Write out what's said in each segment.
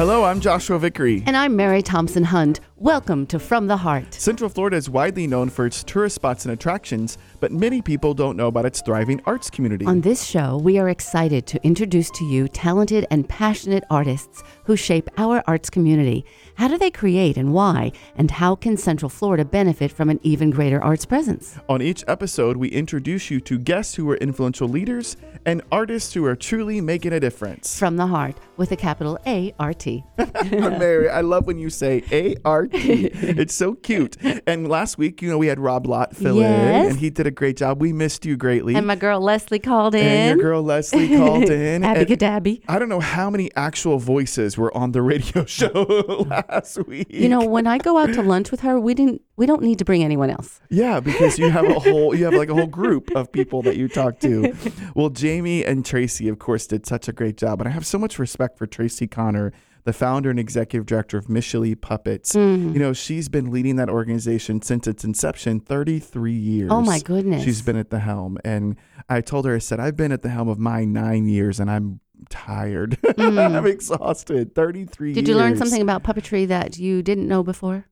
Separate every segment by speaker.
Speaker 1: Hello, I'm Joshua Vickery.
Speaker 2: And I'm Mary Thompson Hunt. Welcome to From the Heart.
Speaker 1: Central Florida is widely known for its tourist spots and attractions, but many people don't know about its thriving arts community.
Speaker 2: On this show, we are excited to introduce to you talented and passionate artists who shape our arts community. How do they create and why? And how can Central Florida benefit from an even greater arts presence?
Speaker 1: On each episode, we introduce you to guests who are influential leaders and artists who are truly making a difference.
Speaker 2: From the Heart with a capital A R T.
Speaker 1: Mary, I love when you say A R T. It's so cute. And last week, you know, we had Rob Lott fill in, and he did a great job. We missed you greatly.
Speaker 2: And my girl Leslie called in.
Speaker 1: And your girl Leslie called in.
Speaker 2: Abby Cadabby.
Speaker 1: I don't know how many actual voices were on the radio show last week.
Speaker 2: You know, when I go out to lunch with her, we didn't we don't need to bring anyone else.
Speaker 1: Yeah, because you have a whole you have like a whole group of people that you talk to. Well, Jamie and Tracy, of course, did such a great job, and I have so much respect for Tracy Connor, the founder and executive director of Micheli Puppets.
Speaker 2: Mm-hmm.
Speaker 1: You know, she's been leading that organization since its inception, 33 years.
Speaker 2: Oh, my goodness.
Speaker 1: She's been at the helm, and I told her, I said, I've been at the helm of mine nine years, and I'm tired. I'm exhausted. 33
Speaker 2: Mm. Did
Speaker 1: years.
Speaker 2: you learn something about puppetry that you didn't know before?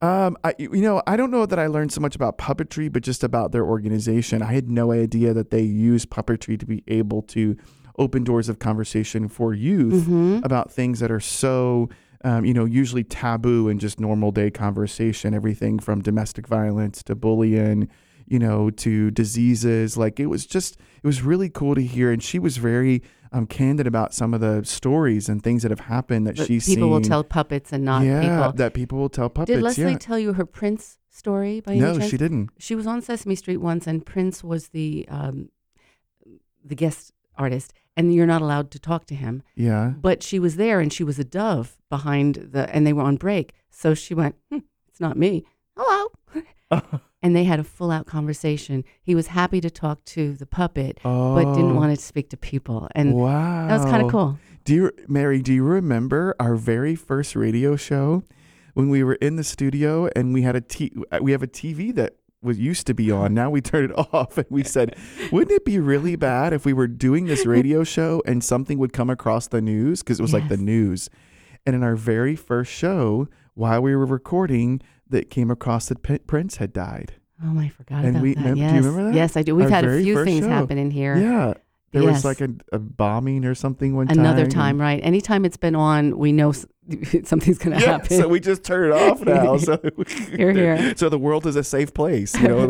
Speaker 1: Um, I, you know, I don't know that I learned so much about puppetry, but just about their organization. I had no idea that they use puppetry to be able to open doors of conversation for youth
Speaker 2: Mm-hmm.
Speaker 1: about things that are so, um, you know, usually taboo in just normal day conversation. Everything from domestic violence to bullying, you know, to diseases. Like it was just, it was really cool to hear. And she was very um, candid about some of the stories and things that have happened that
Speaker 2: But
Speaker 1: she's
Speaker 2: people will tell puppets and not
Speaker 1: yeah,
Speaker 2: people.
Speaker 1: that people will tell puppets.
Speaker 2: Did Leslie
Speaker 1: yeah.
Speaker 2: tell you her Prince story by any
Speaker 1: No, she didn't.
Speaker 2: She was on Sesame Street once, and Prince was the um, the guest artist, and you're not allowed to talk to him.
Speaker 1: Yeah.
Speaker 2: But she was there, and she was a dove behind the, and they were on break. So she went, hmm, "It's not me." Hello. and they had a full out conversation. He was happy to talk to the puppet, but didn't
Speaker 1: Oh.
Speaker 2: want to speak to people, and
Speaker 1: wow.
Speaker 2: that was kind of cool.
Speaker 1: Do you, Mary? Do you remember our very first radio show when we were in the studio and we had a t- uh, we have a TV that was used to be on. Now we turned it off and we said, wouldn't it be really bad if we were doing this radio show and something would come across the news because it was like the news. And in our very first show, while we were recording, that came across that P- Prince had died.
Speaker 2: Oh, I forgot
Speaker 1: And
Speaker 2: about
Speaker 1: we-
Speaker 2: that.
Speaker 1: remember- do you
Speaker 2: yes.
Speaker 1: remember that?
Speaker 2: Yes, I do. We've
Speaker 1: Our
Speaker 2: had a few things
Speaker 1: show.
Speaker 2: happen in here.
Speaker 1: Yeah. There was like a, a bombing or something one time.
Speaker 2: Another time, right? Anytime it's been on, we know something's going to
Speaker 1: Yeah,
Speaker 2: happen.
Speaker 1: so we just turn it off now. So
Speaker 2: Hear, hear.
Speaker 1: So the world is a safe place, you know.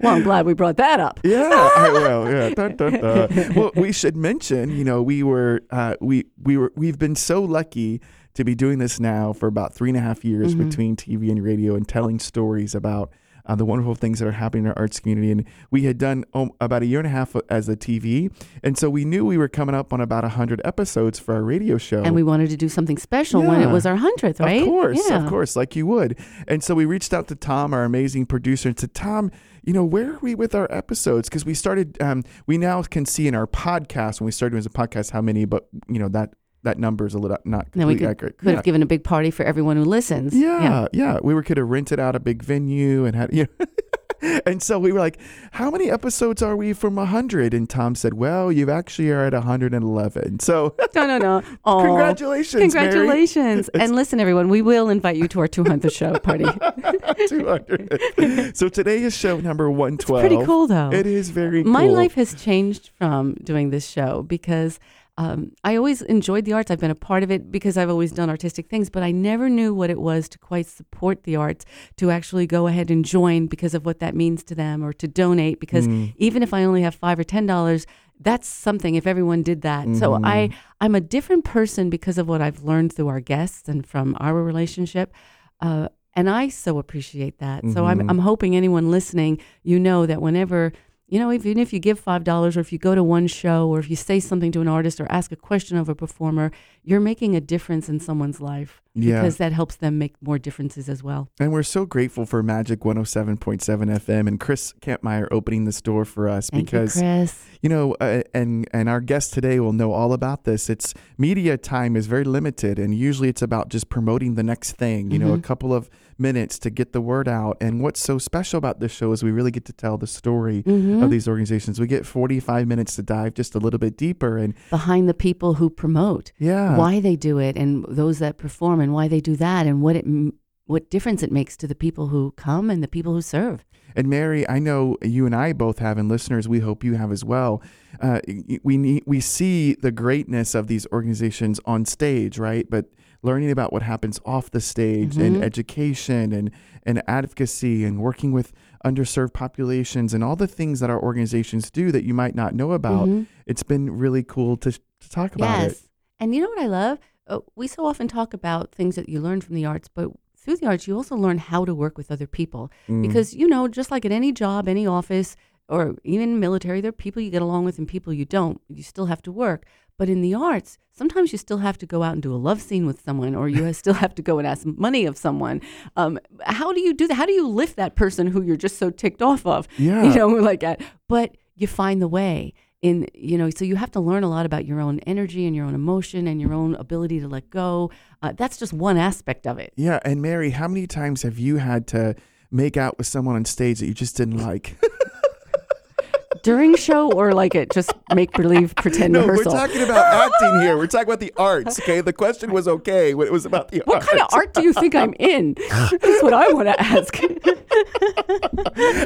Speaker 2: well, I'm glad we brought that up.
Speaker 1: yeah, I will. Yeah. Dun, dun, dun. Well, we should mention, you know, we were, uh, we we were, we've been so lucky to be doing this now for about three and a half years
Speaker 2: Mhm.
Speaker 1: between TV and radio and telling stories about. Uh, the wonderful things that are happening in our arts community. And we had done um, about a year and a half as a TV. And so we knew we were coming up on about 100 episodes for our radio show.
Speaker 2: And we wanted to do something special when it was our 100th, right?
Speaker 1: Of course,
Speaker 2: Yeah.
Speaker 1: of course, like you would. And so we reached out to Tom, our amazing producer, and said, Tom, you know, where are we with our episodes? Because we started, um, we now can see in our podcast when we started doing as a podcast how many, but you know that that number is a little not
Speaker 2: Then we could,
Speaker 1: accurate.
Speaker 2: could
Speaker 1: yeah.
Speaker 2: have given a big party for everyone who listens.
Speaker 1: Yeah, yeah, We were could have rented out a big venue and had you. Know, And so we were like, "How many episodes are we from 100?" And Tom said, "Well, you actually are at 111." So,
Speaker 2: No, no, no. Oh,
Speaker 1: congratulations.
Speaker 2: Congratulations. and listen, everyone, we will invite you to our 200th show party.
Speaker 1: 200. so today is show number 112.
Speaker 2: It's Pretty cool, though.
Speaker 1: It is very cool.
Speaker 2: My life has changed from doing this show because um, I always enjoyed the arts. I've been a part of it because I've always done artistic things, but I never knew what it was to quite support the arts, to actually go ahead and join because of what that means to them, or to donate because
Speaker 1: Mm.
Speaker 2: even if I only have five or ten dollars, that's something if everyone did that. So I I'm a different person because of what I've learned through our guests and from our relationship. Uh, and I so appreciate that. So I'm,
Speaker 1: Mhm.
Speaker 2: I'm hoping anyone listening, you know that whenever, you know, even if you give $5 or if you go to one show or if you say something to an artist or ask a question of a performer, you're making a difference in someone's life
Speaker 1: Yeah.
Speaker 2: because that helps them make more differences as well.
Speaker 1: And we're so grateful for Magic 107.7 FM and Chris Campmeyer opening this door for us
Speaker 2: Thank
Speaker 1: because
Speaker 2: you, Chris.
Speaker 1: you know, uh, and and our guest today will know all about this. It's media time is very limited, and usually it's about just promoting the next thing. You know, a
Speaker 2: Mhm.
Speaker 1: couple of minutes to get the word out. And what's so special about this show is we really get to tell the story
Speaker 2: Mhm.
Speaker 1: of these organizations. We get 45 minutes to dive just a little bit deeper. And
Speaker 2: behind the people who promote,
Speaker 1: yeah,
Speaker 2: why they do it, and those that perform, and why they do that, and what it what difference it makes to the people who come and the people who serve.
Speaker 1: And Mary, I know you and I both have, and listeners, we hope you have as well. Uh, we need, we see the greatness of these organizations on stage, right? But learning about what happens off the stage and education and and advocacy and working with underserved populations and all the things that our organizations do that you might not know about. It's been really cool to, to talk about
Speaker 2: yes.
Speaker 1: it.
Speaker 2: And you know what I love? Uh, we so often talk about things that you learn from the arts, but through the arts, you also learn how to work with other people.
Speaker 1: Mm.
Speaker 2: Because, you know, just like at any job, any office, or even military, there are people you get along with and people you don't. You still have to work. But in the arts, sometimes you still have to go out and do a love scene with someone, or you still have to go and ask money of someone. Um, how do you do that? How do you lift that person who you're just so ticked off of?
Speaker 1: Yeah.
Speaker 2: You know, like that. But you find the way in you know so you have to learn a lot about your own energy and your own emotion and your own ability to let go uh, that's just one aspect of it
Speaker 1: Yeah, and Mary, how many times have you had to make out with someone on stage that you just didn't like?
Speaker 2: during show or like it just make believe pretend
Speaker 1: no,
Speaker 2: rehearsal
Speaker 1: we're talking about acting here. We're talking about the arts. Okay, the question was okay when it was about the
Speaker 2: what
Speaker 1: arts.
Speaker 2: kind of art do you think i'm in that's what i want to ask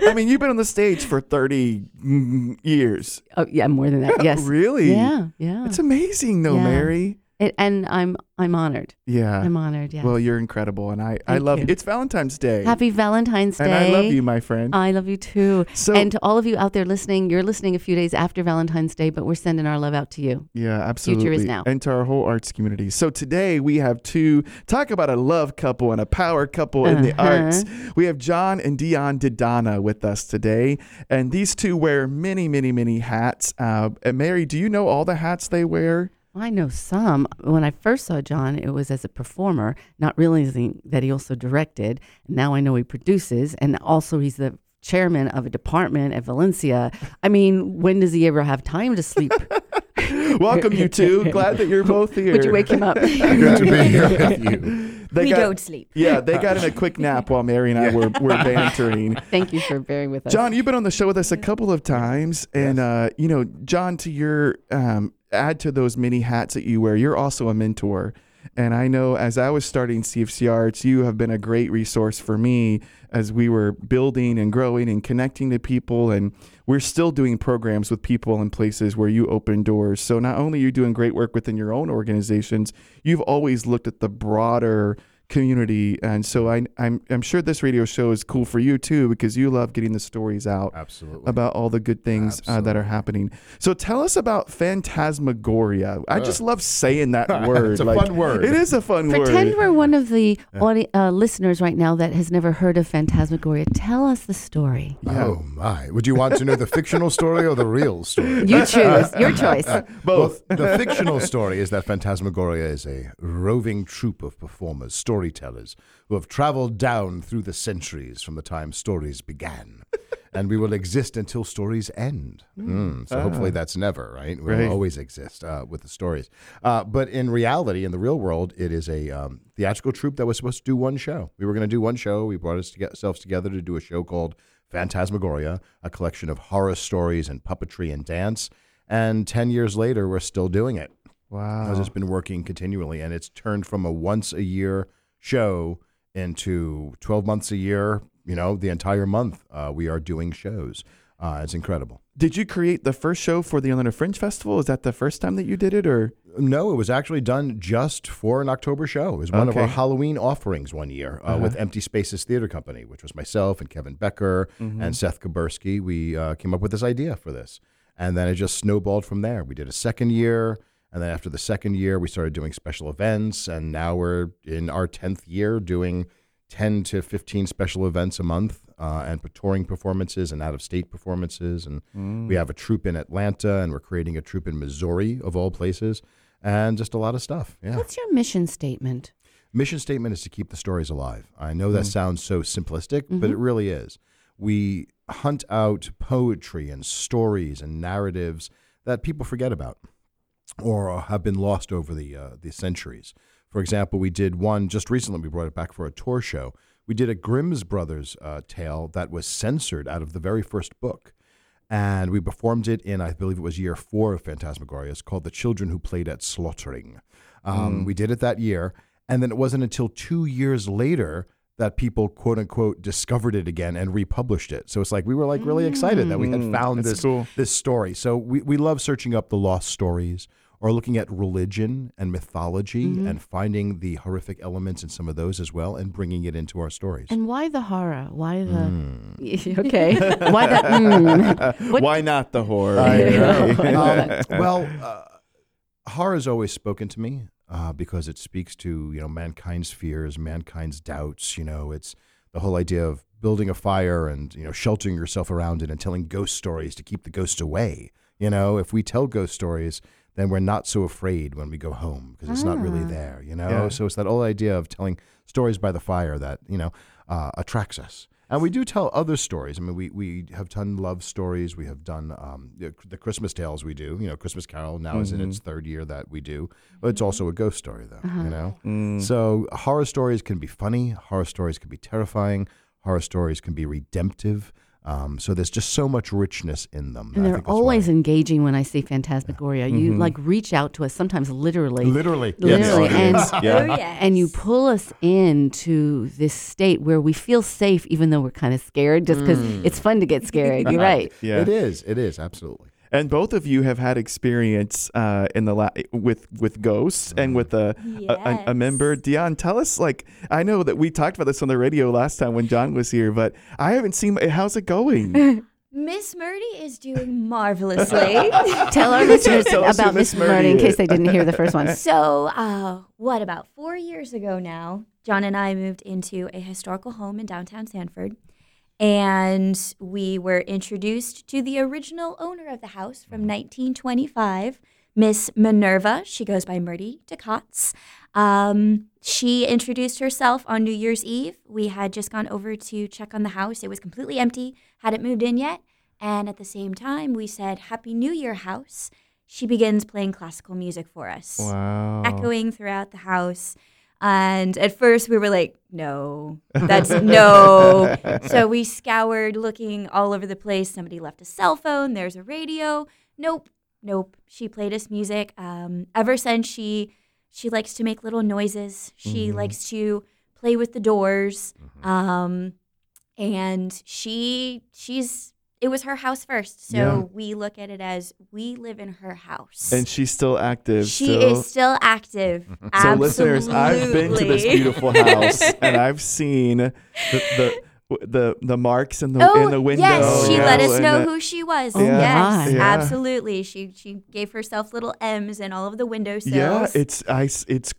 Speaker 1: I mean, you've been on the stage for thirty mm, years.
Speaker 2: oh yeah more than that yes
Speaker 1: Really?
Speaker 2: yeah yeah
Speaker 1: It's amazing, though,
Speaker 2: Yeah.
Speaker 1: Mary.
Speaker 2: It- and i'm i'm honored
Speaker 1: Yeah.
Speaker 2: i'm honored yeah
Speaker 1: Well, you're incredible, and I, I love
Speaker 2: you.
Speaker 1: It's Valentine's Day,
Speaker 2: happy valentine's day
Speaker 1: and I love you, my friend.
Speaker 2: I love you too.
Speaker 1: So-
Speaker 2: and to all of you out there listening, you're listening a few days after Valentine's Day, but we're sending our love out to you.
Speaker 1: Yeah, absolutely.
Speaker 2: Future is now.
Speaker 1: And to our whole arts community. So today we have two talk about a love couple and a power couple in the
Speaker 2: Uh-huh.
Speaker 1: arts. We have John and Dion DiDonna with us today, and these two wear many, many, many hats. Uh, and Mary, do you know all the hats they wear?
Speaker 2: I know some. When I first saw John, it was as a performer, not realizing that he also directed. Now I know he produces, and also he's the chairman of a department at Valencia. I mean, when does he ever have time to sleep?
Speaker 1: Welcome, you two. Glad that you're both here.
Speaker 2: Would you wake him up?
Speaker 3: Good to be here with you.
Speaker 1: They
Speaker 4: we
Speaker 1: got-
Speaker 4: don't sleep.
Speaker 1: Yeah, they got in a quick nap while Mary and I were, were bantering.
Speaker 2: Thank you for bearing with us.
Speaker 1: John, you've been on the show with us a couple of times, and uh, you know, John, to your um, add to those many hats that you wear, you're also a mentor. And I know as I was starting CFC Arts, you have been a great resource for me as we were building and growing and connecting to people. And we're still doing programs with people in places where you open doors. So not only are you doing great work within your own organizations, you've always looked at the broader community. And so I, I'm, I'm sure this radio show is cool for you too, because you love getting the stories out
Speaker 3: Absolutely.
Speaker 1: about all the good things uh, that are happening. So tell us about phantasmagoria. I just love saying that word.
Speaker 3: It's a fun word.
Speaker 1: It is a fun
Speaker 2: Pretend
Speaker 1: word.
Speaker 2: Pretend we're one of the audi- uh, listeners right now that has never heard of Phantasmagoria. Tell us the story.
Speaker 1: Yeah.
Speaker 3: Oh my! Would you want to know the fictional story or the real story?
Speaker 2: You choose. Your choice.
Speaker 1: Both.
Speaker 3: Well, the fictional story is that Phantasmagoria is a roving troupe of performers, storytellers, who have traveled down through the centuries from the time stories began. and we will exist until stories end. Mm, so hopefully that's never, right? We'll
Speaker 1: Right.
Speaker 3: always exist uh, with the stories. Uh, but in reality, in the real world, it is a um, theatrical troupe that was supposed to do one show. We were going to do one show. We brought us to get ourselves together to do a show called Phantasmagoria, a collection of horror stories and puppetry and dance. And 10 years later, we're still doing it.
Speaker 1: Wow.
Speaker 3: I've just been working continually, and it's turned from a once a year show into 12 months a year. You know, the entire month uh, we are doing shows. Uh, it's incredible.
Speaker 1: Did you create the first show for the Orlando Fringe Festival? Is that the first time that you did it, or
Speaker 3: No, it was actually done just for an October show. It was one of our Halloween offerings one year uh, with Empty Spaces Theater Company, which was myself and Kevin Becker and Seth Kubersky. We uh, came up with this idea for this. And then it just snowballed from there. We did a second year. And then after the second year, we started doing special events. And now we're in our 10th year doing 10 to 15 special events a month uh, and touring performances and out of state performances. And we mm. have a troupe in Atlanta and we're creating a troupe in Missouri, of all places, and just a lot of stuff. Yeah.
Speaker 2: What's your mission statement?
Speaker 3: Mission statement is to keep the stories alive. I know that mm. sounds so simplistic, but mm-hmm. it really is. We hunt out poetry and stories and narratives that people forget about or have been lost over the uh, the centuries. For example, we did one just recently. We brought it back for a tour show. We did a Grimm's Brothers uh, tale that was censored out of the very first book, and we performed it in I believe it was year four of Phantasmagoria. It's called "The Children Who Played at Slaughtering." Um, We did it that year, and then it wasn't until two years later that people quote unquote discovered it again and republished it. So it's like we were like really excited that we had
Speaker 1: Mm,
Speaker 3: found
Speaker 1: that's
Speaker 3: this
Speaker 1: cool.
Speaker 3: this story. So we, we love searching up the lost stories or looking at religion and mythology and finding the horrific elements in some of those as well and bringing it into our stories.
Speaker 2: And why the horror? Why the?
Speaker 3: Mm.
Speaker 2: okay. why that? Mm.
Speaker 1: Why not the horror?
Speaker 3: I know. Um, well, uh, horror has always spoken to me uh, because it speaks to you know mankind's fears, mankind's doubts. You know, it's the whole idea of building a fire and you know sheltering yourself around it and telling ghost stories to keep the ghosts away. You know, if we tell ghost stories, then we're not so afraid when we go home because it's not really
Speaker 2: Ah.
Speaker 3: there. You know,
Speaker 1: Yeah.
Speaker 3: so it's that whole idea of telling stories by the fire that you know uh, attracts us. And we do tell other stories. I mean, we, we have done love stories. We have done um, the, the Christmas tales. We do. You know, Christmas Carol now is in its third year that we do. But it's also a ghost story, though. You know,
Speaker 1: Mm.
Speaker 3: so horror stories can be funny. Horror stories can be terrifying. Horror stories can be redemptive. Um, so there's just so much richness in them.
Speaker 2: And they're
Speaker 3: think that's why-
Speaker 2: always engaging when I see Phantasmagoria. You like reach out to us sometimes literally.
Speaker 3: literally,
Speaker 2: Literally,
Speaker 3: Yes.
Speaker 2: and
Speaker 1: Yeah.
Speaker 4: Oh, yes.
Speaker 2: and you pull us into this state where we feel safe, even though we're kind of scared, just because it's fun to get scared. You're right.
Speaker 1: Yeah.
Speaker 3: It is. It is absolutely.
Speaker 1: And both of you have had experience uh, in the la- with with ghosts and with a, a, a, a member. Dion, tell us like I know that we talked about this on the radio last time when John was here, but I haven't seen. How's it going?
Speaker 4: Miss Murdy is doing marvelously.
Speaker 2: Tell our listeners
Speaker 1: Tell
Speaker 2: about
Speaker 1: Miss
Speaker 2: Miss Murdy in case they didn't hear the first one.
Speaker 4: so, uh, what about four years ago now? John and I moved into a historical home in downtown Sanford, and we were introduced to the original owner of the house from 1925, Miss Minerva. She goes by Murdy DeCotts. Um, she introduced herself on New Year's Eve. We had just gone over to check on the house. It was completely empty, hadn't moved in yet. And at the same time, we said, Happy New Year, house. She begins playing classical music for us,
Speaker 1: wow.
Speaker 4: echoing throughout the house. And at first, we were like, No, that's no. So we scoured looking all over the place. Somebody left a cell phone, there's a radio. Nope, nope. She played us music. Um, ever since she she likes to make little noises. She likes to play with the doors. Um, and she she's it was her house first. So
Speaker 1: Yeah.
Speaker 4: we look at it as we live in her house.
Speaker 1: And she's still active.
Speaker 4: she
Speaker 1: still.
Speaker 4: is still active.
Speaker 1: So,
Speaker 4: Absolutely.
Speaker 1: listeners, I've been to this beautiful house and I've seen the the, the, the marks in the
Speaker 4: Oh,
Speaker 1: in the window.
Speaker 4: yes, she
Speaker 1: you
Speaker 4: let us know
Speaker 1: the-
Speaker 4: who she was.
Speaker 2: Oh,
Speaker 4: yes.
Speaker 1: Yeah.
Speaker 4: absolutely. She she gave herself little M's in all of the windowsills.
Speaker 1: Yeah, it's I s- it's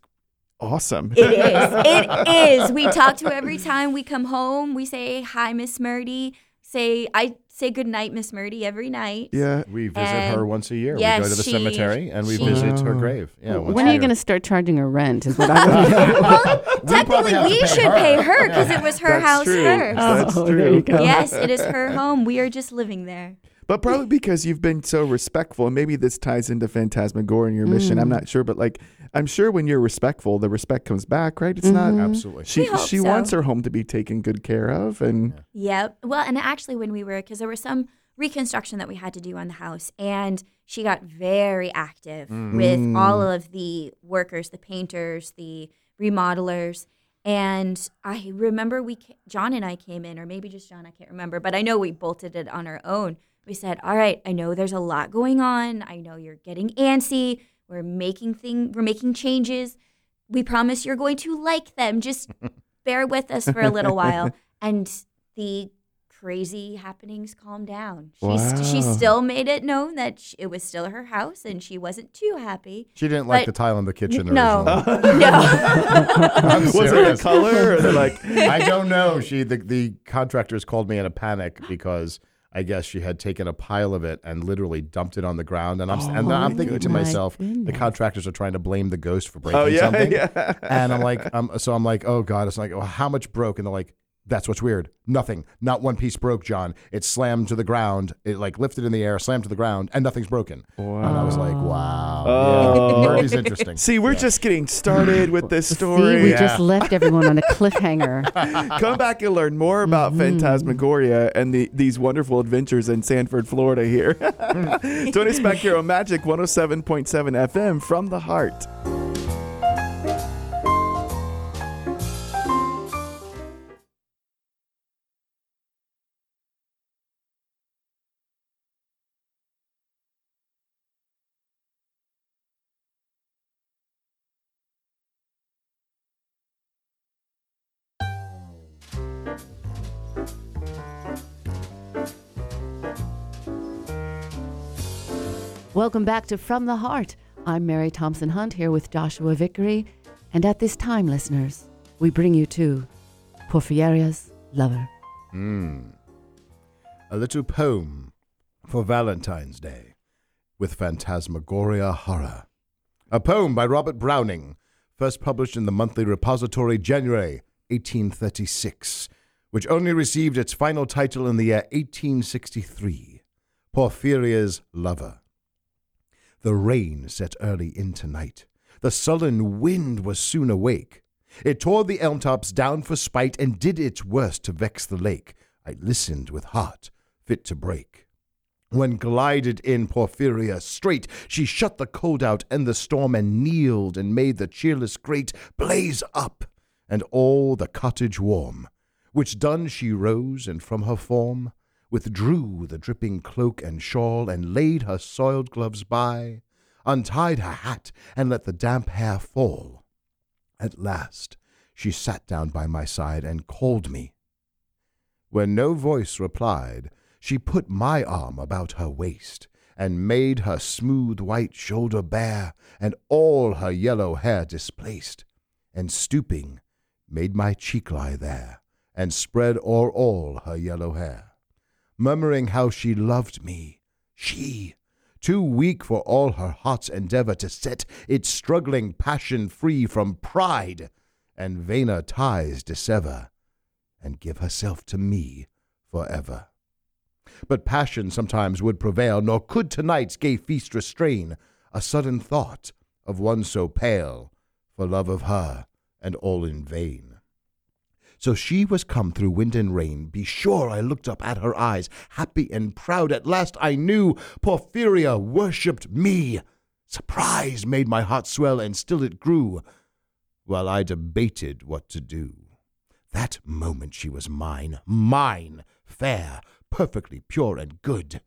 Speaker 1: awesome.
Speaker 4: It is. It is. We talk to her every time we come home. We say hi, Miss Murdy. Say I say good night, Miss Murdy, every night.
Speaker 1: yeah.
Speaker 3: We visit
Speaker 4: And
Speaker 3: her once a year. we go to the
Speaker 4: she-
Speaker 3: cemetery and we
Speaker 4: she-
Speaker 3: visit her
Speaker 1: oh.
Speaker 3: grave. Yeah. once
Speaker 2: when are you going to start charging her rent? Is what I want.
Speaker 4: Well, technically,
Speaker 3: have to
Speaker 4: we
Speaker 3: pay
Speaker 4: should
Speaker 3: her.
Speaker 4: pay her because it was her
Speaker 1: That's
Speaker 4: house
Speaker 1: true.
Speaker 4: first.
Speaker 1: That's
Speaker 2: Oh,
Speaker 1: true.
Speaker 2: there you go.
Speaker 4: Yes, it is her home. We are just living there.
Speaker 1: But probably because you've been so respectful, and maybe this ties into Phantasmagoria and your mission.
Speaker 4: Mm.
Speaker 1: I'm not sure, but like I'm sure when you're respectful, the respect comes back, right? It's not. Mm-hmm.
Speaker 3: Absolutely.
Speaker 1: She she
Speaker 4: so.
Speaker 1: wants her home to be taken good care of, and
Speaker 4: Yep. Well, and actually, when we were, because there was some reconstruction that we had to do on the house, and she got very active mm. with all mm. of the workers, the painters, the remodelers. And I remember we, John and I came in, or maybe just John, I can't remember, but I know we bolted it on our own. We said, "All right, I know there's a lot going on. I know you're getting antsy. We're making thing, we're making changes. We promise you're going to like them. Just bear with us for a little while." And the crazy happenings calmed down. She, st- she still made it known that sh- it was still her house, and she wasn't too happy.
Speaker 3: She didn't like the tile in the kitchen.
Speaker 4: No,
Speaker 3: originally.
Speaker 4: no.
Speaker 3: I'm
Speaker 1: was it the color or like?
Speaker 3: I don't know. She the, the contractors called me in a panic because I guess she had taken a pile of it and literally dumped it on the ground. And I'm and
Speaker 1: Oh,
Speaker 3: I'm thinking to
Speaker 2: my
Speaker 3: myself, the contractors are trying to blame the ghost for breaking
Speaker 1: Oh yeah,
Speaker 3: something.
Speaker 1: yeah.
Speaker 3: And I'm like, um, so I'm like, oh god, it's like, well, how much broke? And they're like, That's what's weird. Nothing. Not one piece broke, John. It slammed to the ground. It like lifted in the air, slammed to the ground, and nothing's broken. Wow. And I was like, wow.
Speaker 1: Oh.
Speaker 3: Yeah. Murphy's interesting.
Speaker 1: See, we're
Speaker 3: Yeah.
Speaker 1: just getting started with this story.
Speaker 2: See,
Speaker 1: story.
Speaker 2: we
Speaker 3: Yeah.
Speaker 2: just left everyone on a cliffhanger.
Speaker 1: Come back and learn more about
Speaker 2: Mm-hmm.
Speaker 1: Phantasmagoria and the, these wonderful adventures in Sanford, Florida here. Tony us back here on Magic 107.7 FM from the heart.
Speaker 2: Welcome back to From the Heart. I'm Mary Thompson Hunt here with Joshua Vickery. And at this time, listeners, we bring you to Porphyria's Lover.
Speaker 3: Mm. A little poem for Valentine's Day with Phantasmagoria Horror. A poem by Robert Browning, first published in the Monthly Repository, January 1836, which only received its final title in the year 1863 Porphyria's Lover. The rain set early into night. The sullen wind was soon awake. It tore the elm tops down for spite and did its worst to vex the lake. I listened with heart fit to break. When glided in Porphyria straight, she shut the cold out and the storm and kneeled and made the cheerless grate blaze up and all the cottage warm. Which done, she rose and from her form withdrew the dripping cloak and shawl and laid her soiled gloves by, untied her hat and let the damp hair fall. At last she sat down by my side and called me. When no voice replied, she put my arm about her waist, and made her smooth white shoulder bare, and all her yellow hair displaced, and stooping, made my cheek lie there, and spread o'er all her yellow hair, murmuring how she loved me, she, too weak for all her heart's endeavor to set its struggling passion free from pride and vainer ties dissever, and give herself to me forever. But passion sometimes would prevail, nor could tonight's gay feast restrain a sudden thought of one so pale, for love of her, and all in vain. So she was come through wind and rain. Be sure I looked up at her eyes, happy and proud. At last I knew Porphyria worshipped me. Surprise made my heart swell, and still it grew, while I debated what to do. That moment she was mine, mine, fair, perfectly pure and good.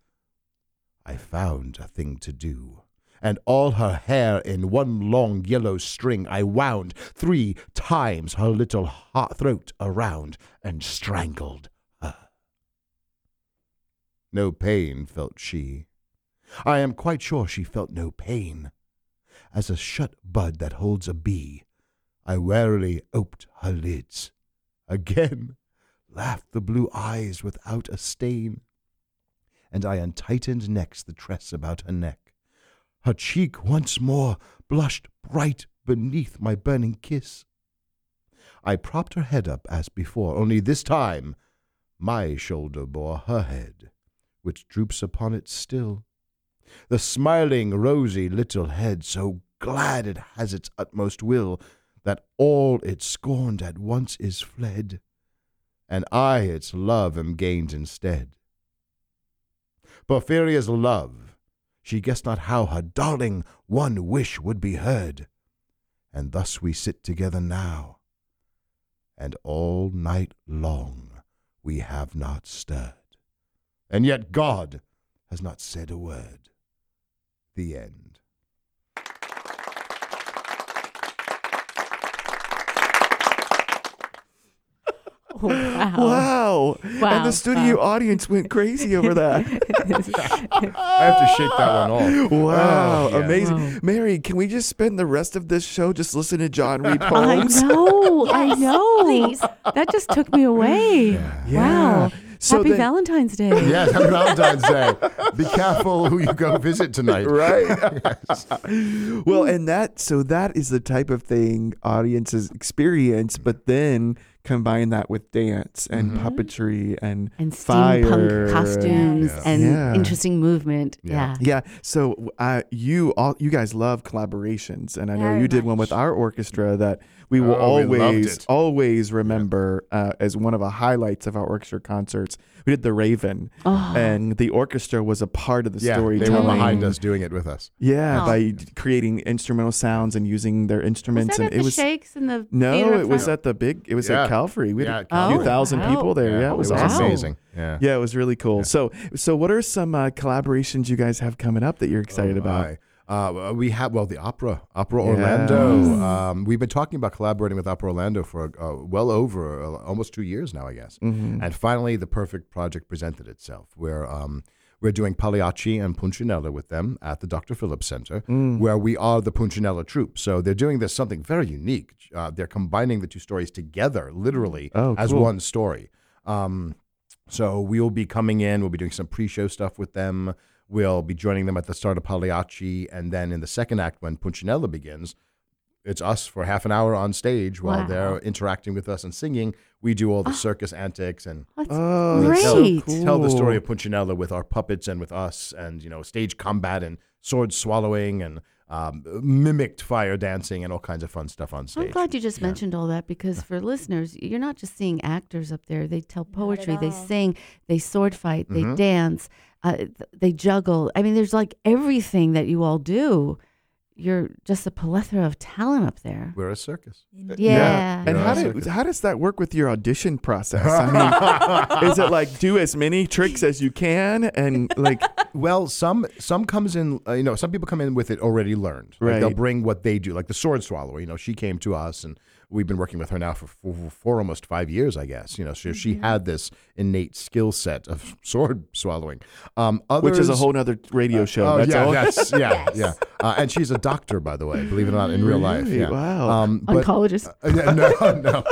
Speaker 3: I found a thing to do and all her hair in one long yellow string I wound three times her little heart throat around and strangled her. No pain felt she. I am quite sure she felt no pain. As a shut bud that holds a bee, I warily oped her lids. Again laughed the blue eyes without a stain, and I untightened next the tress about her neck. Her cheek once more blushed bright beneath my burning kiss. I propped her head up as before, only this time my shoulder bore her head, which droops upon it still. The smiling, rosy little head, so glad it has its utmost will, that all it scorned at once is fled, and I its love am gained instead. Porphyria's love, she guessed not how her darling one wish would be heard, and thus we sit together now, and all night long we have not stirred, and yet God has not said a word. The end.
Speaker 2: Oh, wow.
Speaker 1: Wow.
Speaker 2: Wow,
Speaker 1: And the studio
Speaker 2: wow.
Speaker 1: audience went crazy over that.
Speaker 3: I have to shake that one off.
Speaker 1: Wow.
Speaker 3: Oh, yeah.
Speaker 1: Amazing.
Speaker 2: Wow.
Speaker 1: Mary, can we just spend the rest of this show just listening to John read poems?
Speaker 2: I
Speaker 1: poems?
Speaker 2: know. I know.
Speaker 4: please.
Speaker 2: That just took me away.
Speaker 1: Yeah.
Speaker 2: Wow.
Speaker 1: So
Speaker 2: Happy
Speaker 1: then-
Speaker 2: Valentine's Day.
Speaker 3: Yes, happy Valentine's Day. Be careful who you go visit tonight.
Speaker 1: Right. well, and that so that is the type of thing audiences experience, but then combine that with dance and
Speaker 3: Mhm.
Speaker 1: puppetry and
Speaker 2: and
Speaker 1: Fire.
Speaker 2: steampunk costumes
Speaker 3: Yeah.
Speaker 2: and
Speaker 1: Yeah.
Speaker 2: interesting movement.
Speaker 3: Yeah.
Speaker 2: Yeah.
Speaker 1: yeah. So uh, you all you guys love collaborations, and I know
Speaker 4: Very
Speaker 1: you did one with our orchestra that we will
Speaker 3: Oh,
Speaker 1: always
Speaker 3: it.
Speaker 1: always remember uh, as one of the highlights of our orchestra concerts. We did the Raven,
Speaker 2: Oh,
Speaker 1: and the orchestra was a part of the
Speaker 3: yeah, they were behind us doing it with us.
Speaker 1: Yeah,
Speaker 2: Oh.
Speaker 1: by creating instrumental sounds and using their
Speaker 2: was
Speaker 1: instruments,
Speaker 2: that
Speaker 1: and
Speaker 2: at
Speaker 1: it
Speaker 2: the
Speaker 1: was
Speaker 2: Shakes and the
Speaker 1: no, it was at the big. It was
Speaker 3: Yeah.
Speaker 1: at Calvary. We had
Speaker 3: Yeah,
Speaker 1: a few
Speaker 3: Calvary.
Speaker 1: thousand
Speaker 2: wow.
Speaker 1: people there. Yeah, it was,
Speaker 3: it was
Speaker 1: awesome.
Speaker 3: amazing. Yeah.
Speaker 1: Yeah, it was really cool.
Speaker 3: Yeah.
Speaker 1: So, so what are some uh, collaborations you guys have coming up that you're excited
Speaker 3: Oh,
Speaker 1: about?
Speaker 3: my. Uh, we have well the opera, Opera
Speaker 1: Yes.
Speaker 3: Orlando. Um, we've been talking about collaborating with Opera Orlando for uh, well over uh, almost two years now, I guess.
Speaker 1: Mhm.
Speaker 3: And finally, the perfect project presented itself. Where um, we're doing Pagliacci and Punchinella with them at the Dr. Phillips Center,
Speaker 1: Mm.
Speaker 3: where we are the Punchinella troupe. So they're doing this something very unique. Uh, they're combining the two stories together, literally,
Speaker 1: Oh,
Speaker 3: as
Speaker 1: cool.
Speaker 3: one story. Um, so we'll be coming in. We'll be doing some pre-show stuff with them. We'll be joining them at the start of Pagliacci, and then in the second act, when Punchinella begins, it's us for half an hour on stage while
Speaker 2: Wow.
Speaker 3: they're interacting with us and singing. We do all the ah. circus antics and
Speaker 1: Oh,
Speaker 2: great.
Speaker 1: that's so cool.
Speaker 3: tell the story of Punchinella with our puppets and with us, and you know, stage combat and sword swallowing and um, mimicked fire dancing and all kinds of fun stuff on stage.
Speaker 2: I'm glad you just
Speaker 3: Yeah.
Speaker 2: mentioned all that because for listeners, you're not just seeing actors up there. They tell poetry, they sing, they sword fight, they
Speaker 3: Mhm.
Speaker 2: dance, uh, th- they juggle. I mean, there's like everything that you all do. You're just a plethora of talent up there.
Speaker 3: We're a circus.
Speaker 2: Yeah.
Speaker 1: And how,
Speaker 3: Yeah.
Speaker 1: do, how does that work with your audition process? I mean, is it like do as many tricks as you can and like
Speaker 3: Well, some some comes in. Uh, you know, some people come in with it already learned. Like They'll bring what they do, like the sword swallower. You know, she came to us, and we've been working with her now for for, for almost five years, I guess. You know, so she had this innate skill set of sword swallowing. Um, others,
Speaker 1: which is a whole other radio show.
Speaker 3: Oh
Speaker 1: That's
Speaker 3: yeah,
Speaker 1: all.
Speaker 3: that's, yeah,
Speaker 4: Yes.
Speaker 3: yeah. Uh, and she's a doctor, by the way. Believe it or not, in real life.
Speaker 1: Really?
Speaker 3: Yeah.
Speaker 1: Wow.
Speaker 3: Um, but
Speaker 2: Oncologist.
Speaker 3: uh, yeah, no, no.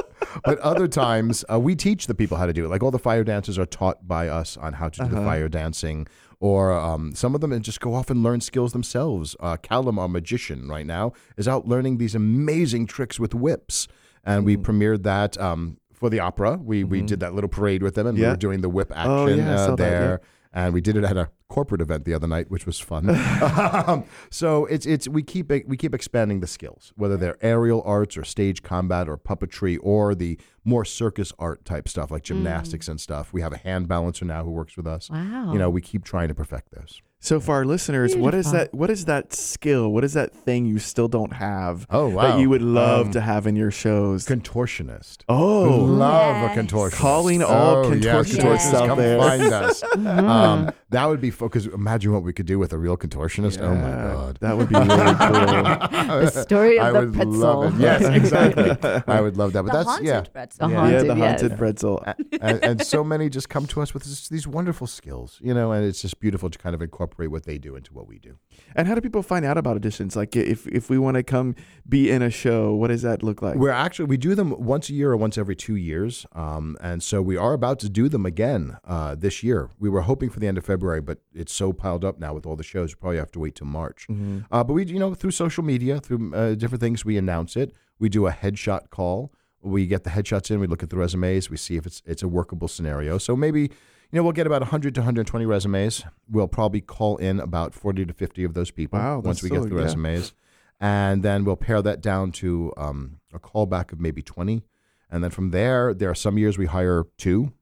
Speaker 3: But other times, uh, we teach the people how to do it. Like all the fire dancers are taught by us on how to do the
Speaker 1: Uh-huh.
Speaker 3: fire dancing, or um, some of them and just go off and learn skills themselves. Uh, Callum, our magician, right now is out learning these amazing tricks with whips, and we premiered that. Um, for the opera, we we did that little parade with them, and we were doing the whip action
Speaker 1: Oh, yeah,
Speaker 3: uh,
Speaker 1: saw that,
Speaker 3: there and we did it at a corporate event the other night, which was fun. um, so it's it's we keep we keep expanding the skills, whether they're aerial arts or stage combat or puppetry or the more circus art type stuff like gymnastics and stuff. We have a hand balancer now who works with us.
Speaker 2: Wow.
Speaker 3: You know, we keep trying to perfect those.
Speaker 1: So for our listeners, what is that? What is that skill? What is that thing you still don't have
Speaker 3: Oh wow!
Speaker 1: that you would love
Speaker 3: Um,
Speaker 1: to have in your shows?
Speaker 3: contortionist.
Speaker 1: oh,
Speaker 3: love
Speaker 4: Yes.
Speaker 3: a contortionist.
Speaker 1: Calling all
Speaker 3: oh,
Speaker 1: contortionists
Speaker 3: contortionists,
Speaker 1: out
Speaker 3: come
Speaker 1: there.
Speaker 3: find us.
Speaker 2: Mm-hmm.
Speaker 3: um, that would be because imagine what we could do with a real contortionist. Oh my god.
Speaker 1: that would be really cool.
Speaker 2: the story of
Speaker 3: I
Speaker 2: the
Speaker 3: would
Speaker 2: pretzel.
Speaker 3: love it. Yes, exactly. I would love that. But
Speaker 4: the
Speaker 3: that's
Speaker 4: haunted
Speaker 3: yeah.
Speaker 4: pretzel.
Speaker 2: The
Speaker 1: yeah,
Speaker 2: haunted,
Speaker 1: the
Speaker 2: yes.
Speaker 1: haunted pretzel.
Speaker 3: and, and so many just come to us with this, these wonderful skills, you know, and it's just beautiful to kind of incorporate what they do into what we do.
Speaker 1: And how do people find out about auditions? Like, if if we want to come be in a show, what does that look like?
Speaker 3: We're actually we do them once a year or once every two years, um, and so we are about to do them again uh, this year. We were hoping for the end of February, but it's so piled up now with all the shows. We probably have to wait till March.
Speaker 1: Mhm.
Speaker 3: Uh, but we, you know, through social media, through uh, different things, we announce it. We do a headshot call. We get the headshots in. We look at the resumes. We see if it's it's a workable scenario. So maybe, you know, we'll get about 100 to 120 resumes. We'll probably call in about 40 to 50 of those people
Speaker 1: Wow,
Speaker 3: once
Speaker 1: that's
Speaker 3: we get the
Speaker 1: yeah.
Speaker 3: resumes, and then we'll pare that down to um, a callback of maybe 20, and then from there, there are some years we hire two,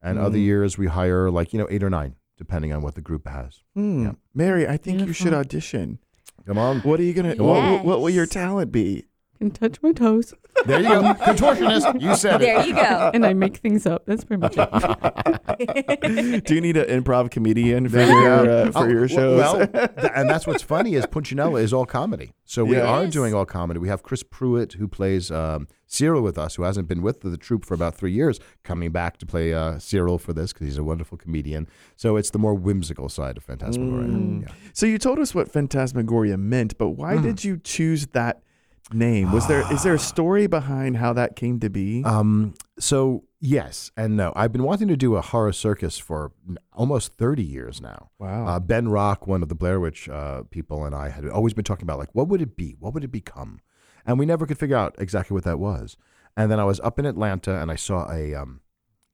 Speaker 3: and other
Speaker 1: Mm.
Speaker 3: years we hire like you know eight or nine, depending on what the group has.
Speaker 1: Hmm.
Speaker 3: Yeah.
Speaker 1: Mary, I think you should audition.
Speaker 3: Come on.
Speaker 1: What are you gonna? What, what will your talent be?
Speaker 2: Can touch my toes.
Speaker 3: There you go. Contortionist. You said it.
Speaker 4: There you go.
Speaker 2: and I make things up. That's pretty much it.
Speaker 1: Do you need an improv comedian for
Speaker 3: you
Speaker 1: your
Speaker 3: go.
Speaker 1: uh, for
Speaker 3: Oh,
Speaker 1: your shows?
Speaker 3: Well, th- and that's what's funny is Punchinella is all comedy. So we
Speaker 1: Yeah.
Speaker 3: are doing all comedy. We have Chris Pruitt who plays um, Cyril with us, who hasn't been with the, troupe for about three years, coming back to play uh, Cyril for this because he's a wonderful comedian. So it's the more whimsical side of Phantasmagoria.
Speaker 1: Mm.
Speaker 3: Yeah.
Speaker 1: so you told us what Phantasmagoria meant, but why
Speaker 3: Mm.
Speaker 1: did you choose that name? Was there is there a story behind how that came to be?
Speaker 3: Um, so yes and no. I've been wanting to do a horror circus for almost 30 years now.
Speaker 1: wow.
Speaker 3: Uh, ben Rock, one of the Blair Witch uh, people, and I had always been talking about like, what would it be? What would it become? And we never could figure out exactly what that was. And then I was up in Atlanta and I saw a um,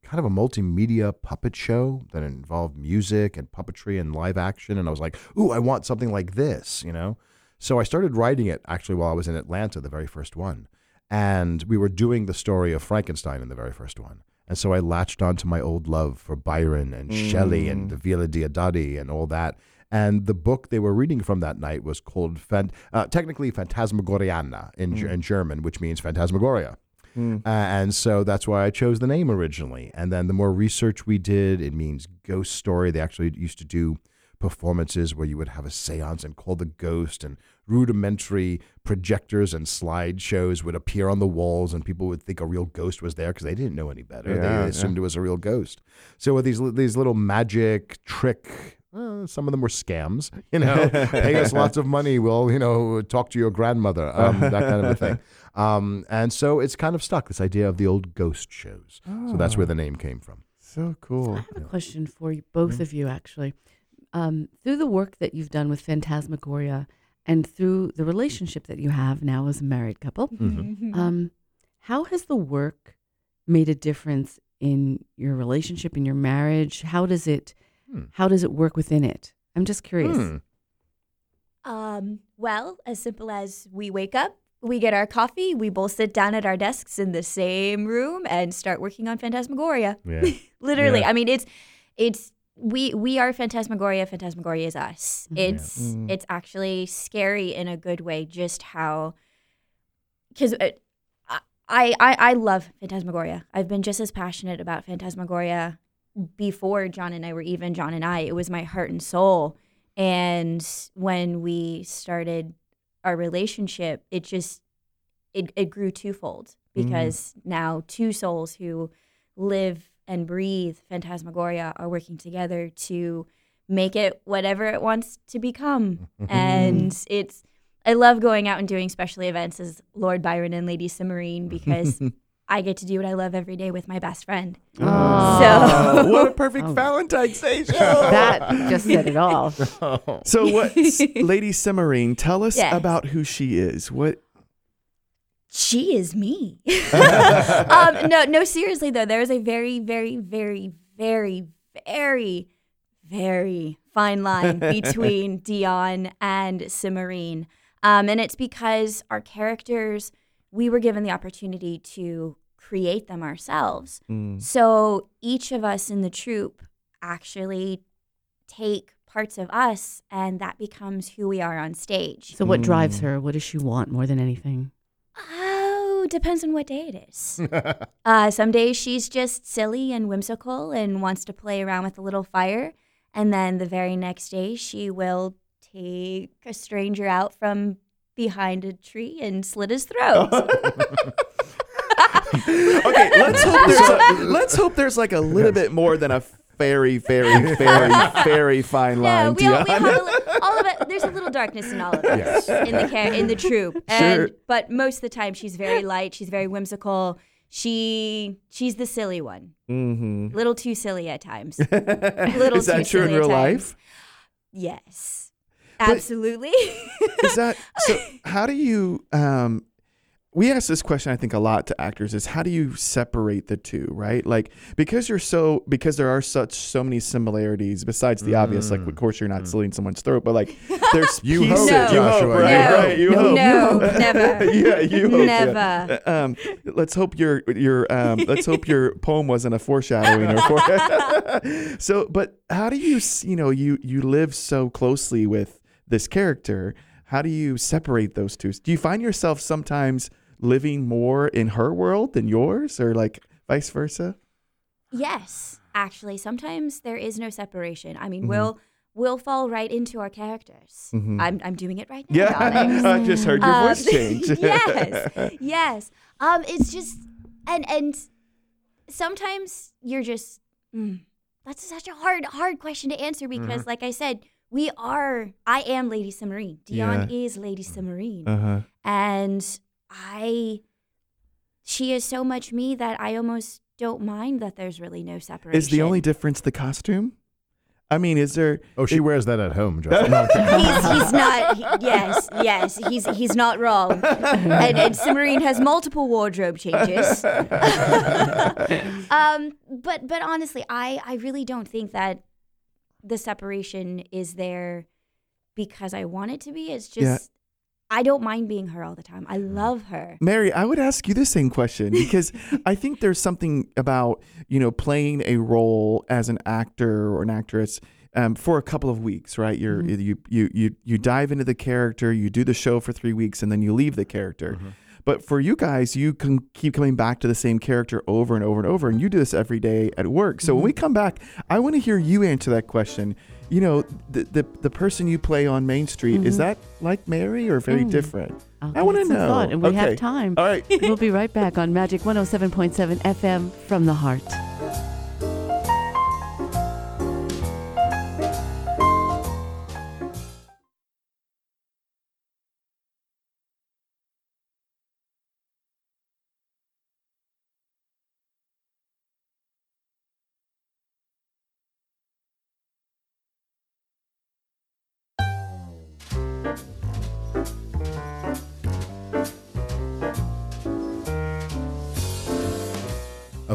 Speaker 3: kind of a multimedia puppet show that involved music and puppetry and live action. And I was like, ooh, I want something like this, you know? So I started writing it actually while I was in Atlanta, the very first one. And we were doing the story of Frankenstein in the very first one. And so I latched onto my old love for Byron and Shelley and the Villa Diodati and all that. And the book they were reading from that night was called, uh, technically, Phantasmagoriana in, Ge- in German, which means Phantasmagoria. Uh, and so that's why I chose the name originally. And then the more research we did, it means ghost story. They actually used to do performances where you would have a seance and call the ghost, and rudimentary projectors and slideshows would appear on the walls, and people would think a real ghost was there because they didn't know any better.
Speaker 1: Yeah,
Speaker 3: they assumed it was a real ghost. So with these these little magic trick. Uh, some of them were scams, you know. pay us lots of money, we'll, you know, talk to your grandmother, um, that kind of a thing. Um, and so it's kind of stuck this idea of the old ghost shows. So that's where the name came from.
Speaker 1: So cool.
Speaker 2: I have a question for you, both of you, actually. Um, through the work that you've done with Phantasmagoria and through the relationship that you have now as a married couple,
Speaker 3: Mm-hmm.
Speaker 2: um, how has the work made a difference in your relationship, in your marriage? How does it,
Speaker 3: Hmm.
Speaker 2: how does it work within it? I'm just curious.
Speaker 3: Hmm.
Speaker 4: Um, well, as simple as we wake up, we get our coffee, we both sit down at our desks in the same room and start working on Phantasmagoria.
Speaker 3: Yeah.
Speaker 4: Literally.
Speaker 3: Yeah.
Speaker 4: I mean, it's it's we we are Phantasmagoria. Phantasmagoria is us.
Speaker 2: Mhm.
Speaker 4: It's
Speaker 1: Mm.
Speaker 4: it's actually scary in a good way. Just how because. I, I, I love Phantasmagoria. I've been just as passionate about Phantasmagoria before John and I were even John and I. It was my heart and soul. And when we started our relationship, it just it, it grew twofold because now two souls who live and breathe Phantasmagoria are working together to make it whatever it wants to become. and it's I love going out and doing special events as Lord Byron and Lady Cimarine because I get to do what I love every day with my best friend.
Speaker 2: Oh.
Speaker 4: So-
Speaker 1: what a perfect
Speaker 2: Oh.
Speaker 1: Valentine's Day show.
Speaker 2: that just said it all.
Speaker 1: so what, Lady Cimarine? Tell us
Speaker 4: Yes.
Speaker 1: about who she is. What?
Speaker 4: She is me. um, no, no, seriously though, there is a very, very, very, very, very, very fine line between Dion and Cimarine. Um, and it's because our characters, we were given the opportunity to create them ourselves.
Speaker 1: Mm.
Speaker 4: So each of us in the troupe actually take parts of us, and that becomes who we are on stage.
Speaker 2: So, what drives
Speaker 1: Mm.
Speaker 2: her? What does she want more than anything?
Speaker 4: Oh, depends on what day it is. uh, some days she's just silly and whimsical and wants to play around with a little fire. And then the very next day, she will take a stranger out from behind a tree and slit his throat.
Speaker 1: okay, let's hope there's a, let's hope there's like a little bit more than a very, very, very, very fine line.
Speaker 4: no, we all, we have a, li- all of it. There's a little darkness in all of us in the char- in the troupe. And
Speaker 1: Sure.
Speaker 4: but most of the time, she's very light. She's very whimsical. She she's the silly one. mm-hmm. Little too silly at times. little
Speaker 1: Is that
Speaker 4: too
Speaker 1: true in
Speaker 4: silly at
Speaker 1: real
Speaker 4: times.
Speaker 1: life?
Speaker 4: Yes. Absolutely.
Speaker 1: Is that so? How do you? Um, we ask this question, I think, a lot to actors: is how do you separate the two? Right, like because you're so because there are such so many similarities. Besides the obvious, like of course you're not slitting someone's throat, but like there's
Speaker 3: You
Speaker 1: pieces.
Speaker 3: hope,
Speaker 1: you
Speaker 3: Joshua,
Speaker 1: hope, right?
Speaker 3: hope.
Speaker 1: Right, you
Speaker 4: no,
Speaker 1: hope.
Speaker 4: no, never.
Speaker 1: yeah, you hope. yeah.
Speaker 4: Never.
Speaker 1: Um, let's hope your your um, let's hope your poem wasn't a foreshadowing or for- so. But how do you you know you you live so closely with this character? How do you separate those two? Do you find yourself sometimes living more in her world than yours, or like vice versa?
Speaker 4: Yes, actually, sometimes there is no separation. I mean,
Speaker 1: Mhm.
Speaker 4: we'll we'll fall right into our characters.
Speaker 1: Mhm.
Speaker 4: I'm I'm doing it right now.
Speaker 1: Yeah, I just heard your
Speaker 4: Um,
Speaker 1: voice change.
Speaker 4: yes, yes. Um, it's just and and sometimes you're just mm, that's such a hard hard question to answer because,
Speaker 1: Mm-hmm.
Speaker 4: like I said, we are. I am Lady Cimarine. Dion is Lady Cimarine,
Speaker 1: Uh huh.
Speaker 4: and I. She is so much me that I almost don't mind that there's really no separation.
Speaker 1: Is the only difference the costume? I mean, is there?
Speaker 3: Oh, she wears that at home, Justin. No,
Speaker 4: he's, he's not. he- yes, yes, he's he's not wrong. And, and Cimarine has multiple wardrobe changes. um, but but honestly, I I really don't think that the separation is there because I want it to be. It's just
Speaker 1: Yeah.
Speaker 4: I don't mind being her all the time. I mm. love her.
Speaker 1: Mary, I would ask you the same question because I think there's something about you know playing a role as an actor or an actress um, for a couple of weeks, right? You're mm-hmm. you, you you you dive into the character, you do the show for three weeks, and then you leave the character. Mm-hmm. But for you guys, you can keep coming back to the same character over and over and over, and you do this every day at work. So when we mm-hmm. come back, I want to hear you answer that question. You know, the the, the person you play on Main Street is mm-hmm. that like Mary or very mm. different?
Speaker 2: I'll
Speaker 1: I want to know.
Speaker 2: thought, and we
Speaker 1: Okay.
Speaker 2: have time.
Speaker 1: All right.
Speaker 2: we'll be right back on Magic 107.7 FM from the heart.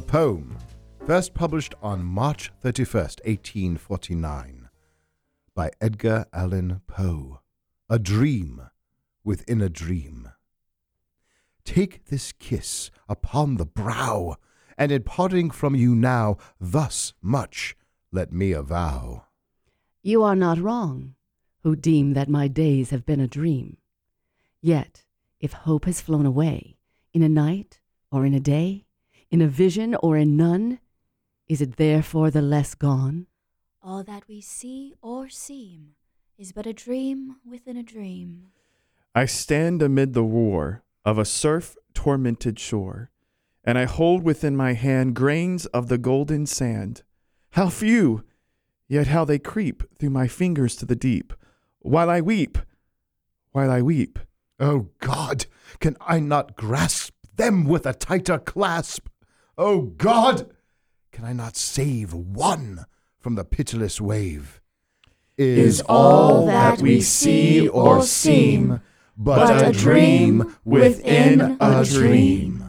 Speaker 3: Poem, first published on March 31st, 1849, by Edgar Allan Poe. A dream within a dream. Take this kiss upon the brow, and in parting from you now, thus much let me avow.
Speaker 2: You are not wrong, who deem that my days have been a dream. Yet, if hope has flown away, in a night or in a day, in a vision or in none, is it therefore the less gone?
Speaker 4: All that we see or seem is but a dream within a dream.
Speaker 1: I stand amid the roar of a surf tormented shore, and I hold within my hand grains of the golden sand. How few, yet how they creep through my fingers to the deep, while I weep, while I weep.
Speaker 3: Oh God, can I not grasp them with a tighter clasp? Oh God, can I not save one from the pitiless wave?
Speaker 1: Is all that we see or seem but a dream within a dream?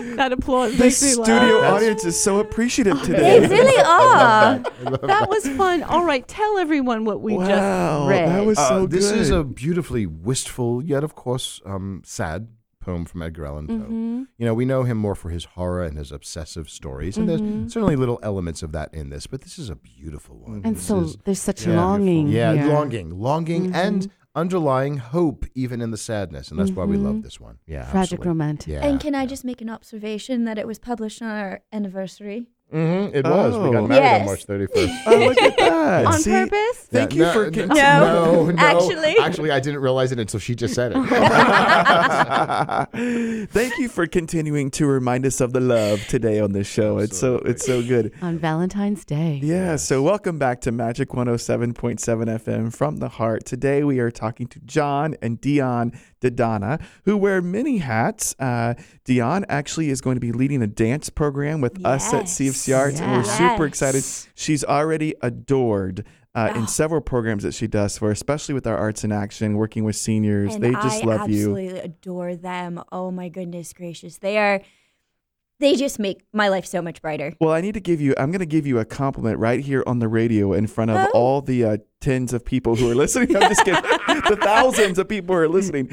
Speaker 2: That applause
Speaker 1: The
Speaker 2: makes me laugh.
Speaker 1: studio audience is so appreciative today.
Speaker 4: They really are.
Speaker 2: That was fun. All right, tell everyone what we
Speaker 1: wow,
Speaker 2: just read.
Speaker 1: that was
Speaker 3: Uh,
Speaker 1: so
Speaker 3: this is a beautifully wistful, yet of course um, sad poem from Edgar Allan Poe.
Speaker 2: Mm-hmm.
Speaker 3: You know, we know him more for his horror and his obsessive stories, and there's certainly little elements of that in this. But this is a beautiful one.
Speaker 2: and
Speaker 3: This
Speaker 2: so
Speaker 3: is-
Speaker 2: there's such
Speaker 1: yeah,
Speaker 2: longing
Speaker 3: yeah,
Speaker 2: here.
Speaker 3: longing, longing, and underlying hope, even in the sadness, and that's why we love mm-hmm. this one. Yeah,
Speaker 2: Tragic
Speaker 3: absolutely.
Speaker 2: romantic.
Speaker 3: Yeah,
Speaker 4: And can I just make an observation that it was published on our anniversary?
Speaker 3: Mm-hmm, it was. We
Speaker 1: Oh.
Speaker 3: got married
Speaker 4: Yes.
Speaker 3: on March 31st.
Speaker 1: oh, look at that.
Speaker 2: On
Speaker 1: See?
Speaker 2: purpose?
Speaker 1: Thank
Speaker 3: Yeah,
Speaker 1: you
Speaker 3: no,
Speaker 1: for
Speaker 3: no,
Speaker 1: con-
Speaker 3: no, no,
Speaker 4: Actually.
Speaker 3: actually, I didn't realize it until she just said it.
Speaker 1: Thank you for continuing to remind us of the love today on this show. It's so it's so good.
Speaker 2: On Valentine's Day.
Speaker 1: Yeah, so welcome back to Magic 107.7 FM from the heart. Today we are talking to John and Dion DiDonna, who wear many hats. Uh, Dion actually is going to be leading a dance program with us at
Speaker 4: Yes.
Speaker 1: CFC Arts, and we're super excited. She's already adored uh, in
Speaker 4: Oh.
Speaker 1: several programs that she does for, especially with our Arts in Action, working with seniors.
Speaker 4: And
Speaker 1: they just
Speaker 4: I
Speaker 1: love you.
Speaker 4: absolutely adore them. Oh my goodness gracious. They are they just make my life so much brighter.
Speaker 1: Well, I need to give you, I'm going to give you a compliment right here on the radio in front of
Speaker 4: Oh.
Speaker 1: all the uh, tens of people who are listening. I'm just kidding. the thousands of people who are listening.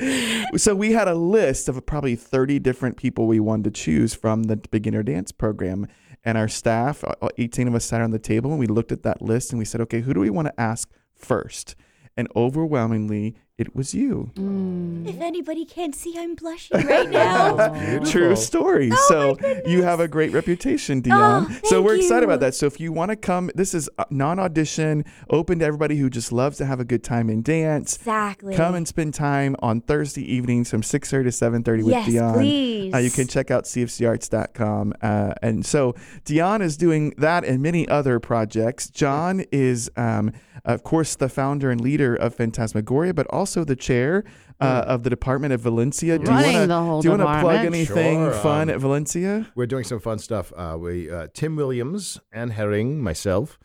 Speaker 1: So we had a list of probably 30 different people we wanted to choose from the beginner dance program. And our staff, uh, 18 of us sat around the table and we looked at that list and we said, okay, who do we want to ask first? And overwhelmingly, it was you.
Speaker 2: Mm.
Speaker 4: If anybody can't see, I'm blushing right now.
Speaker 1: True story.
Speaker 4: Oh,
Speaker 1: so
Speaker 4: my
Speaker 1: you have a great reputation, Dion.
Speaker 4: Oh,
Speaker 1: so we're excited about that. So if you want to come, this is uh, non-audition, open to everybody who just loves to have a good time and dance.
Speaker 4: exactly.
Speaker 1: Come and spend time on Thursday evenings from 6.30 to 7.30 with
Speaker 4: yes,
Speaker 1: Dion.
Speaker 4: please.
Speaker 1: Uh, you can check out cfcarts.com. Uh, and so Dion is doing that and many other projects. John is, um, of course, the founder and leader of Phantasmagoria, but also also the chair uh, of the department at Valencia. Do
Speaker 2: Running
Speaker 1: you wanna,
Speaker 2: the whole
Speaker 1: want to plug
Speaker 2: department.
Speaker 1: anything
Speaker 3: Sure,
Speaker 1: fun
Speaker 3: um,
Speaker 1: at Valencia?
Speaker 3: We're doing some fun stuff. Uh, we uh, Tim Williams, Anne Herring, myself.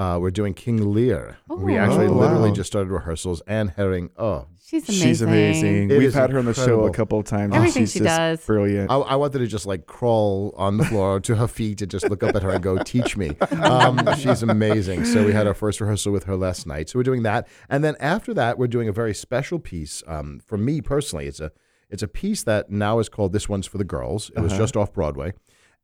Speaker 3: Uh, we're doing King Lear. We
Speaker 2: Oh.
Speaker 3: actually
Speaker 1: Oh,
Speaker 3: literally
Speaker 1: wow.
Speaker 3: just started rehearsals. Anne Herring. Oh,
Speaker 2: She's amazing.
Speaker 1: She's amazing.
Speaker 3: It
Speaker 1: We've had her on the show a couple of times. and
Speaker 2: Everything
Speaker 1: she's
Speaker 2: she
Speaker 1: just
Speaker 2: does.
Speaker 1: brilliant.
Speaker 3: I, I wanted to just like crawl on the floor to her feet and just look up at her and go, "Teach me." Um, she's amazing. So we had our first rehearsal with her last night. So we're doing that, and then after that, we're doing a very special piece. Um, for me personally, it's a it's a piece that now is called "This One's for the Girls." It was just off Broadway.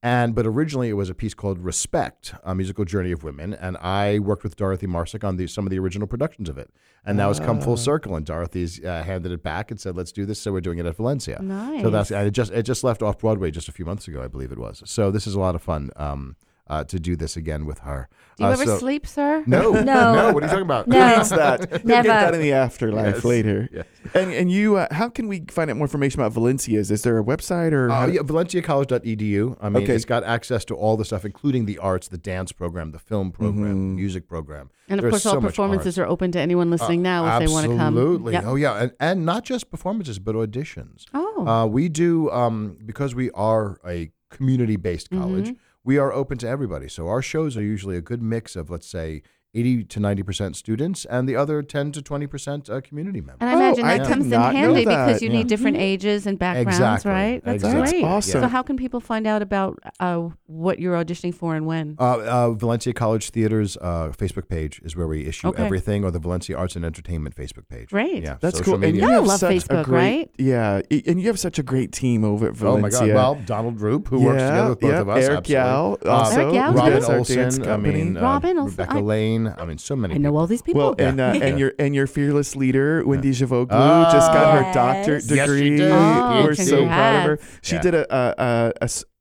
Speaker 3: And but originally it was a piece called Respect, a musical journey of women, and I worked with Dorothy Marcic on the, some of the original productions of it. And now it's come full circle, and Dorothy's uh, handed it back and said, "Let's do this." So we're doing it at Valencia. Nice. So that's and it just it just left off Broadway just a few months ago, I believe it was. So this is a lot of fun um, uh, to do this again with her.
Speaker 2: Do you
Speaker 3: Uh,
Speaker 2: ever
Speaker 3: so-
Speaker 2: sleep, sir?
Speaker 3: No,
Speaker 4: No.
Speaker 3: no. What are you talking about?
Speaker 4: No.
Speaker 1: Who needs that? You'll
Speaker 4: Never.
Speaker 1: get that in the afterlife
Speaker 3: Yes.
Speaker 1: later.
Speaker 3: Yes.
Speaker 1: And and you, uh, how can we find out more information about Valencia's? Is there a website or? how
Speaker 3: Uh,
Speaker 1: do-
Speaker 3: yeah, ValenciaCollege.edu. I mean,
Speaker 1: Okay.
Speaker 3: it's got access to all the stuff, including the arts, the dance program, the film program,
Speaker 1: Mm-hmm.
Speaker 3: the music program.
Speaker 2: And of course,
Speaker 3: so
Speaker 2: all
Speaker 3: much
Speaker 2: performances are open to anyone listening now if they want to come.
Speaker 3: Absolutely.
Speaker 2: Yep.
Speaker 3: Oh yeah, and, and not just performances, but auditions.
Speaker 2: Oh.
Speaker 3: Uh, we do um, because we are a community-based college.
Speaker 2: Mm-hmm.
Speaker 3: We are open to everybody. So our shows are usually a good mix of, let's say, eighty to ninety percent students, and the other ten to twenty percent uh, community members.
Speaker 2: And I
Speaker 1: Oh,
Speaker 2: imagine
Speaker 1: I
Speaker 2: that
Speaker 1: did
Speaker 2: comes in handy because you
Speaker 3: Yeah.
Speaker 2: need different ages and backgrounds,
Speaker 3: Exactly.
Speaker 2: right? That's
Speaker 3: Exactly.
Speaker 2: great.
Speaker 1: awesome.
Speaker 2: So how can people find out about uh, what you're auditioning for and when?
Speaker 3: Uh, uh, Valencia College Theater's uh, Facebook page is where we issue
Speaker 2: Okay.
Speaker 3: everything, or the Valencia Arts and Entertainment Facebook page.
Speaker 2: Great.
Speaker 3: Yeah,
Speaker 1: That's
Speaker 3: social
Speaker 1: cool. And
Speaker 3: media.
Speaker 1: you have
Speaker 2: love
Speaker 1: such a
Speaker 2: Facebook,
Speaker 1: great,
Speaker 2: right?
Speaker 1: Yeah, and you have such a great team over at Valencia.
Speaker 3: Oh my God! Well, Donald Roop, who works together with both
Speaker 1: yeah,
Speaker 3: of us,
Speaker 1: Eric
Speaker 3: absolutely.
Speaker 1: Yao
Speaker 3: Uh,
Speaker 1: also,
Speaker 2: Eric Yao,
Speaker 3: Robin
Speaker 1: does our dance
Speaker 3: Olson. I
Speaker 1: company.
Speaker 3: mean, uh,
Speaker 2: Robin Olson,
Speaker 3: Rebecca
Speaker 2: I-
Speaker 3: Lane. I mean, so many.
Speaker 2: I know
Speaker 3: people.
Speaker 2: all these people.
Speaker 1: Well, and uh,
Speaker 3: Yeah.
Speaker 1: and your and your fearless leader Wendy Givoglu
Speaker 3: Oh,
Speaker 1: just got her
Speaker 4: Yes.
Speaker 1: doctorate
Speaker 4: Yes, she
Speaker 1: degree.
Speaker 3: did.
Speaker 2: Oh,
Speaker 1: We're so proud of her.
Speaker 2: congrats.
Speaker 1: She
Speaker 3: Yeah.
Speaker 1: did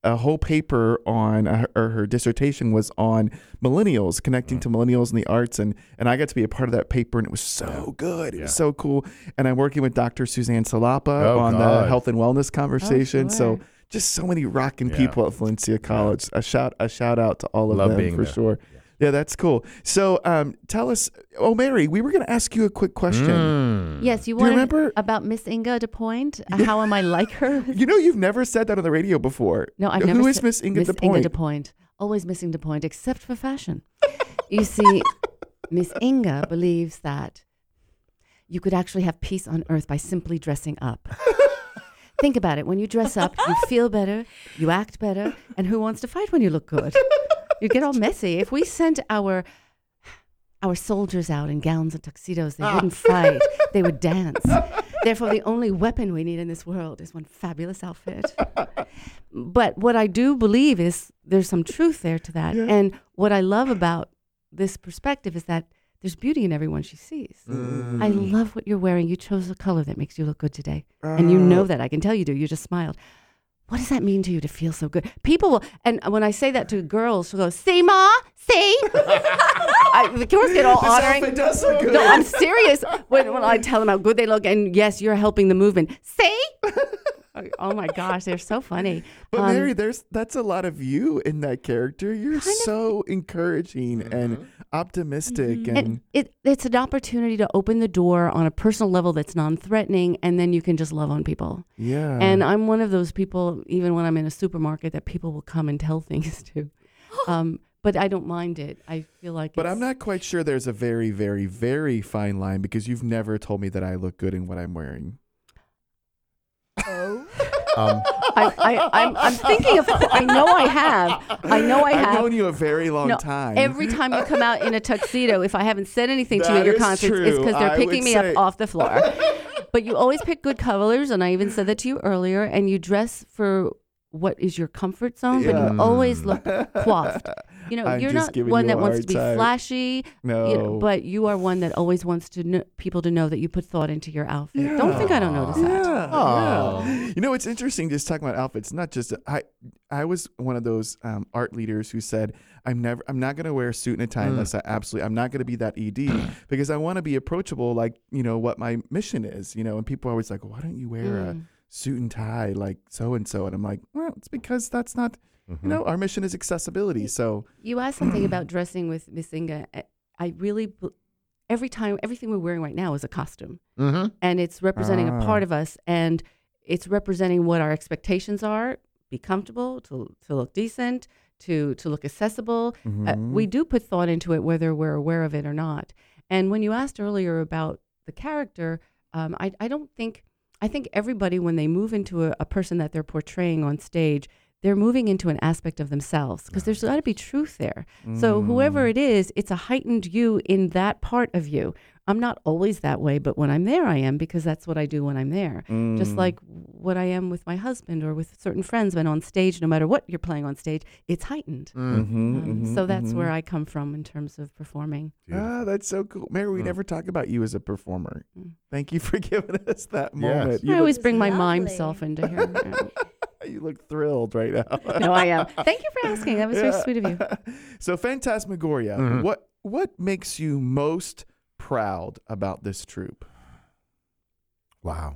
Speaker 1: a whole paper on uh, or her dissertation was on millennials connecting to millennials in the arts and and I got to be a part of that paper and it was so good. It was so cool. And I'm working with Dr. Suzanne Salapa
Speaker 3: Oh,
Speaker 1: on the health and wellness conversation. So
Speaker 2: sure.
Speaker 1: just so many rocking
Speaker 3: Yeah.
Speaker 1: people at Valencia College. A shout a shout out to all of
Speaker 3: Love
Speaker 1: them
Speaker 3: being
Speaker 1: for
Speaker 3: there.
Speaker 1: sure. Yeah, that's cool. So, um, tell us, oh Mary, we were going to ask you a quick question.
Speaker 3: Mm.
Speaker 2: Yes, you
Speaker 1: Do you
Speaker 2: wanted
Speaker 1: remember-
Speaker 2: about Miss Inga de DePoint? How am I like her?
Speaker 1: You know, you've never said that on the radio before.
Speaker 2: No, I've
Speaker 1: Who
Speaker 2: never.
Speaker 1: is
Speaker 2: said-
Speaker 1: Miss Inga
Speaker 2: Miss
Speaker 1: DePoint?
Speaker 2: Inga DePoint. Always missing DePoint, except for fashion. you see, Miss Inga believes that you could actually have peace on earth by simply dressing up. Think about it. When you dress up, you feel better, you act better, and who wants to fight when you look good? You get all messy. If we sent our our soldiers out in gowns and tuxedos, they wouldn't fight. They would dance. Therefore, the only weapon we need in this world is one fabulous outfit. But what I do believe is there's some truth there to that.
Speaker 1: Yeah.
Speaker 2: And what I love about this perspective is that there's beauty in everyone she sees.
Speaker 1: Mm.
Speaker 2: I love what you're wearing. You chose a color that makes you look good today. And you know
Speaker 1: Oh.
Speaker 2: that. I can tell you do. You just smiled. What does that mean to you to feel so good? People will, and when I say that to girls, she'll go, see, Ma, see? I, the girls get all
Speaker 1: This
Speaker 2: honoring.
Speaker 1: does look good.
Speaker 2: No, I'm serious. When, when I tell them how good they look, and yes, you're helping the movement. See? oh my gosh, they're so funny.
Speaker 1: But
Speaker 2: Um,
Speaker 1: Mary, there's that's a lot of you in that character. You're so encouraging and optimistic, and,
Speaker 2: and it, it's an opportunity to open the door on a personal level that's non-threatening, and then you can just love on people.
Speaker 1: yeah.
Speaker 2: And I'm one of those people, even when I'm in a supermarket, that people will come and tell things to. Um, but I don't mind it. I feel like.
Speaker 1: but
Speaker 2: it's,
Speaker 1: I'm not quite sure. There's a very, very, very fine line because you've never told me that I look good in what I'm wearing.
Speaker 3: Um,
Speaker 2: I, I, I'm, I'm thinking of. I know I have. I know I
Speaker 1: I've
Speaker 2: have.
Speaker 1: known you a very long
Speaker 2: No,
Speaker 1: time.
Speaker 2: Every time you come out in a tuxedo, if I haven't said anything to you
Speaker 1: That
Speaker 2: at your concert, it's because they're
Speaker 1: I
Speaker 2: picking me
Speaker 1: say-
Speaker 2: up off the floor. but you always pick good colors, and I even said that to you earlier. And you dress for what is your comfort zone, but you always look coiffed. You know,
Speaker 1: I'm
Speaker 2: you're not one
Speaker 1: you
Speaker 2: that wants to be
Speaker 1: time.
Speaker 2: flashy,
Speaker 1: no,
Speaker 2: you know, but you are one that always wants to kn- people to know that you put thought into your outfit. Don't think I don't notice that.
Speaker 1: Yeah,
Speaker 3: Aw.
Speaker 1: yeah. You know, it's interesting just talking about outfits. Not just I. I was one of those um, art leaders who said, "I'm never. I'm not going to wear a suit and a tie unless I absolutely. I'm not going to be that ED because I want to be approachable, like you know what my mission is. You know, and people are always like, "Why don't you wear a
Speaker 2: Mm.
Speaker 1: suit and tie like so and so?" And I'm like, "Well, it's because that's not.
Speaker 3: Mm-hmm.
Speaker 1: You know, our mission is accessibility. So
Speaker 2: You asked something about dressing with Miss Inga. I- I really, every time everything we're wearing right now is a costume
Speaker 3: Mm-hmm.
Speaker 2: and it's representing
Speaker 1: Ah.
Speaker 2: a part of us and it's representing what our expectations are be comfortable to, to look decent to to look accessible uh,
Speaker 1: Mhm.
Speaker 2: we do put thought into it whether we're aware of it or not and when you asked earlier about the character um, I, I don't think i think everybody when they move into a, a person that they're portraying on stage they're moving into an aspect of themselves because there's got to be truth there so
Speaker 1: Mm.
Speaker 2: whoever it is, it's a heightened you in that part of you. I'm not always that way, but when I'm there, I am because that's what I do when I'm there. Just
Speaker 1: Mm.
Speaker 2: like what I am with my husband or with certain friends when on stage, no matter what you're playing on stage, it's heightened.
Speaker 1: Mhm,
Speaker 2: Um,
Speaker 1: mhm,
Speaker 2: so that's
Speaker 1: mhm.
Speaker 2: where I come from in terms of performing.
Speaker 1: Ah, that's so cool. Mary, we
Speaker 3: Mm.
Speaker 1: never talk about you as a performer.
Speaker 2: Mm.
Speaker 1: Thank you for giving us that
Speaker 3: Yes.
Speaker 1: moment.
Speaker 2: I always
Speaker 4: It's
Speaker 2: bring my mime self into here.
Speaker 1: look, you look thrilled right now.
Speaker 2: no, I am. Thank you for asking. That was very sweet of you.
Speaker 1: so, Phantasmagoria,
Speaker 3: Mhm.
Speaker 1: what what makes you most proud about this troupe?
Speaker 3: Wow.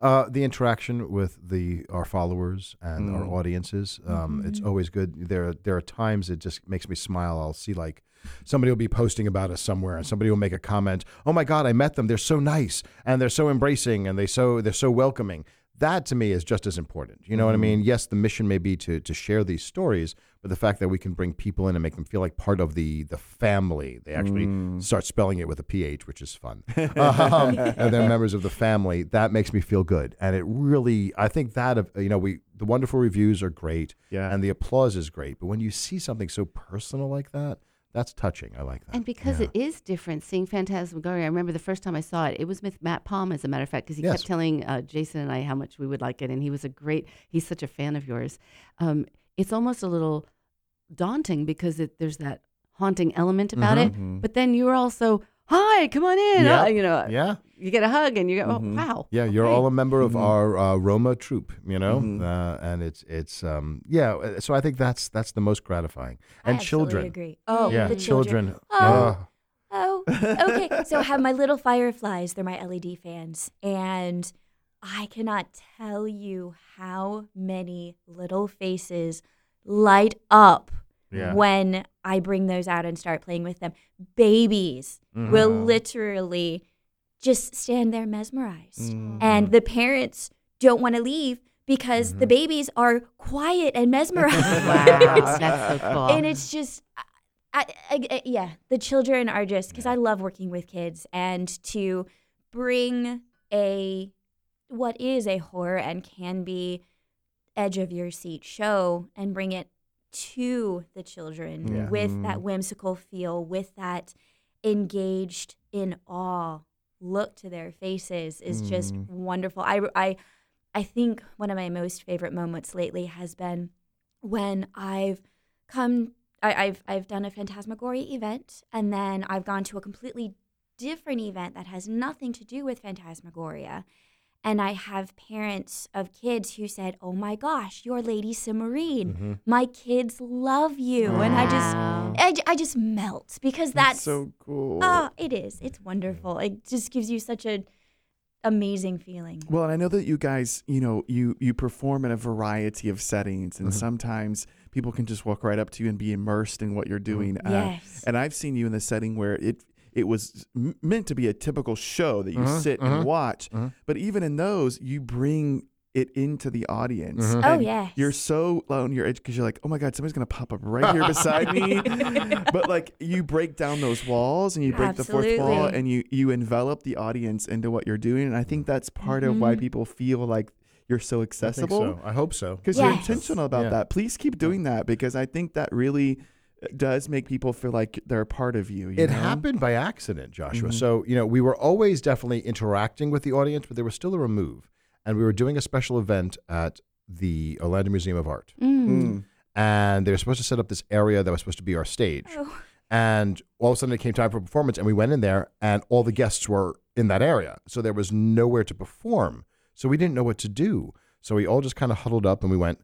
Speaker 3: Uh, the interaction with the our followers and our
Speaker 1: Mm.
Speaker 3: audiences, um, it's
Speaker 4: Mhm.
Speaker 3: always good. There, there are times it just makes me smile. I'll see like somebody will be posting about us somewhere, and somebody will make a comment. Oh my God, I met them. They're so nice, and they're so embracing, and they so they're so welcoming. That to me is just as important. You know what I
Speaker 1: Mhm.
Speaker 3: mean? Yes, the mission may be to to share these stories, but the fact that we can bring people in and make them feel like part of the the family. They actually
Speaker 1: Mm.
Speaker 3: start spelling it with a ph, which is fun. um, and they're members of the family. That makes me feel good, and it really. I think that of you know we the wonderful reviews are great,
Speaker 1: Yeah.
Speaker 3: and the applause is great, but when you see something so personal like that, that's touching. I like that.
Speaker 2: And because
Speaker 3: Yeah.
Speaker 2: it is different, seeing Phantasmagoria, I remember the first time I saw it, it was with Matt Palm, as a matter of fact, because he
Speaker 3: Yes.
Speaker 2: kept telling uh, Jason and I how much we would like it. And he was a great, he's such a fan of yours. Um, it's almost a little daunting because it, there's that haunting element about it.
Speaker 1: Mhm.
Speaker 2: But then you're also, hi, come on in.
Speaker 3: Yeah.
Speaker 2: Uh, you know,
Speaker 3: yeah,
Speaker 2: you get a hug and you go, oh, wow.
Speaker 3: yeah, you're
Speaker 2: okay.
Speaker 3: all a member of
Speaker 1: Mhm.
Speaker 3: our uh, Roma troupe, you know,
Speaker 1: Mhm.
Speaker 3: uh, and it's it's um, yeah. uh, So I think that's that's the most gratifying.
Speaker 4: I
Speaker 3: And
Speaker 4: absolutely
Speaker 3: children,
Speaker 4: agree.
Speaker 2: Oh,
Speaker 3: yeah,
Speaker 4: the children.
Speaker 3: children.
Speaker 4: Oh.
Speaker 3: uh,
Speaker 4: Oh, okay. So I have my little fireflies. They're my LED fans. And I cannot tell you how many little faces light up
Speaker 3: Yeah.
Speaker 4: when I bring those out and start playing with them. Babies will
Speaker 1: Mhm.
Speaker 4: literally just stand there mesmerized.
Speaker 1: Mm.
Speaker 4: And the parents don't want to leave because the
Speaker 3: Mhm.
Speaker 4: babies are quiet and mesmerized.
Speaker 2: Wow, that's so cool.
Speaker 4: and it's just I, I, I- yeah the children are just because i love working with kids and to bring a what is a horror and can be edge of your seat show and bring it to the children
Speaker 3: Yeah.
Speaker 4: with that
Speaker 1: Mhm.
Speaker 4: whimsical feel with that engaged in awe look to their faces is just
Speaker 1: Mm.
Speaker 4: wonderful I, I i think one of my most favorite moments lately has been when i've come I, I've I've done a Phantasmagoria event, and then I've gone to a completely different event that has nothing to do with Phantasmagoria, and I have parents of kids who said, "Oh my gosh, you're Lady Cimarine.
Speaker 3: mhm.
Speaker 4: My kids love you," and I just
Speaker 2: I,
Speaker 4: I, j- I just melt because that's,
Speaker 1: so cool.
Speaker 4: oh, it is. It's wonderful. It just gives you such a amazing feeling.
Speaker 1: Well, and I know that you guys, you know, you you perform in a variety of settings, and
Speaker 3: Mhm.
Speaker 1: sometimes people can just walk right up to you and be immersed in what you're doing. Uh,
Speaker 4: yes.
Speaker 1: and I've seen you in the setting where it it was m- meant to be a typical show that you
Speaker 3: Mhm,
Speaker 1: sit
Speaker 3: mhm,
Speaker 1: and watch,
Speaker 3: mhm.
Speaker 1: but even in those, you bring it into the audience.
Speaker 4: Oh
Speaker 1: And
Speaker 4: yes.
Speaker 1: You're so on your edge because you're like, oh my god, somebody's gonna pop up right here beside me. But like you break down those walls and you break the fourth wall and you you envelop the audience into what you're doing, and I think that's part of why people feel like you're so
Speaker 3: I think
Speaker 1: accessible
Speaker 3: so. I hope so.
Speaker 1: because you're intentional about
Speaker 3: Yeah.
Speaker 1: that. Please keep doing that because I think that really does make people feel like they're a part of you. you
Speaker 3: It
Speaker 1: know?
Speaker 3: happened by accident, Joshua.
Speaker 1: Mhm.
Speaker 3: So, you know, we were always definitely interacting with the audience, but there was still a remove. And we were doing a special event at the Orlando Museum of Art.
Speaker 2: Mm.
Speaker 1: Mm.
Speaker 3: And they were supposed to set up this area that was supposed to be our stage.
Speaker 4: Oh.
Speaker 3: And all of a sudden it came time for performance, and we went in there, and all the guests were in that area. So there was nowhere to perform. So we didn't know what to do. So we all just kind of huddled up and we went,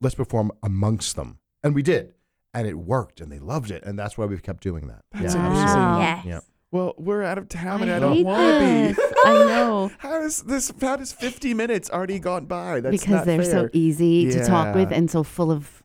Speaker 3: let's perform amongst them. And we did. And it worked, and they loved it. And that's why we've kept doing that.
Speaker 1: That's
Speaker 3: yeah,
Speaker 1: amazing.
Speaker 3: absolutely.
Speaker 4: Yes.
Speaker 3: Yeah.
Speaker 1: Well, we're out of town, and I,
Speaker 2: I
Speaker 1: don't want to be.
Speaker 2: I know.
Speaker 1: How is this? How does 50 minutes already gone by? That's
Speaker 2: because
Speaker 1: not
Speaker 2: they're
Speaker 1: fair.
Speaker 2: so easy to talk with and so full of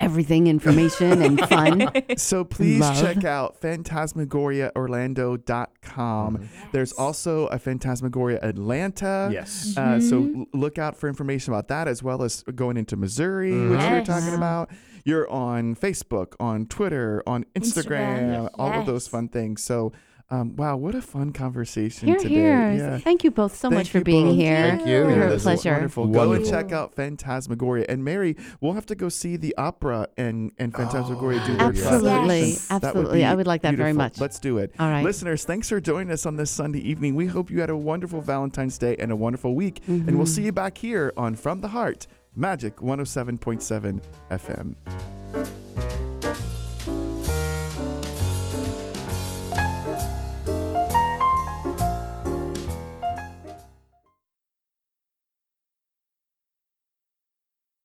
Speaker 2: everything information and fun.
Speaker 1: So please
Speaker 2: Love.
Speaker 1: check out phantasmagoriaorlando.com. There's also a Phantasmagoria Atlanta.
Speaker 3: Yes.
Speaker 1: Uh, so look out for information about that as well as going into Missouri, which we were talking
Speaker 2: Wow.
Speaker 1: about. You're on Facebook, on Twitter, on Instagram,
Speaker 4: Instagram,
Speaker 1: all of those fun things. So, um, wow, what a fun conversation
Speaker 2: Here,
Speaker 1: today.
Speaker 2: here.
Speaker 1: Yeah.
Speaker 2: Thank you both so
Speaker 1: Thank
Speaker 2: much for being
Speaker 1: both.
Speaker 2: here.
Speaker 3: Thank you.
Speaker 2: We
Speaker 3: Yeah,
Speaker 2: were a pleasure.
Speaker 1: Wonderful. Go and check out Phantasmagoria. And Mary, we'll have to go see the opera and, and Phantasmagoria do their
Speaker 2: Oh, Absolutely.
Speaker 1: collaboration. That would
Speaker 2: Absolutely. I would like that very much.
Speaker 1: Let's do it.
Speaker 2: All right.
Speaker 1: Listeners, thanks for joining us on this Sunday evening. We hope you had a wonderful Valentine's Day and a wonderful week. And
Speaker 2: Mm-hmm.
Speaker 1: we'll see you back here on From the Heart, Magic 107.7 FM.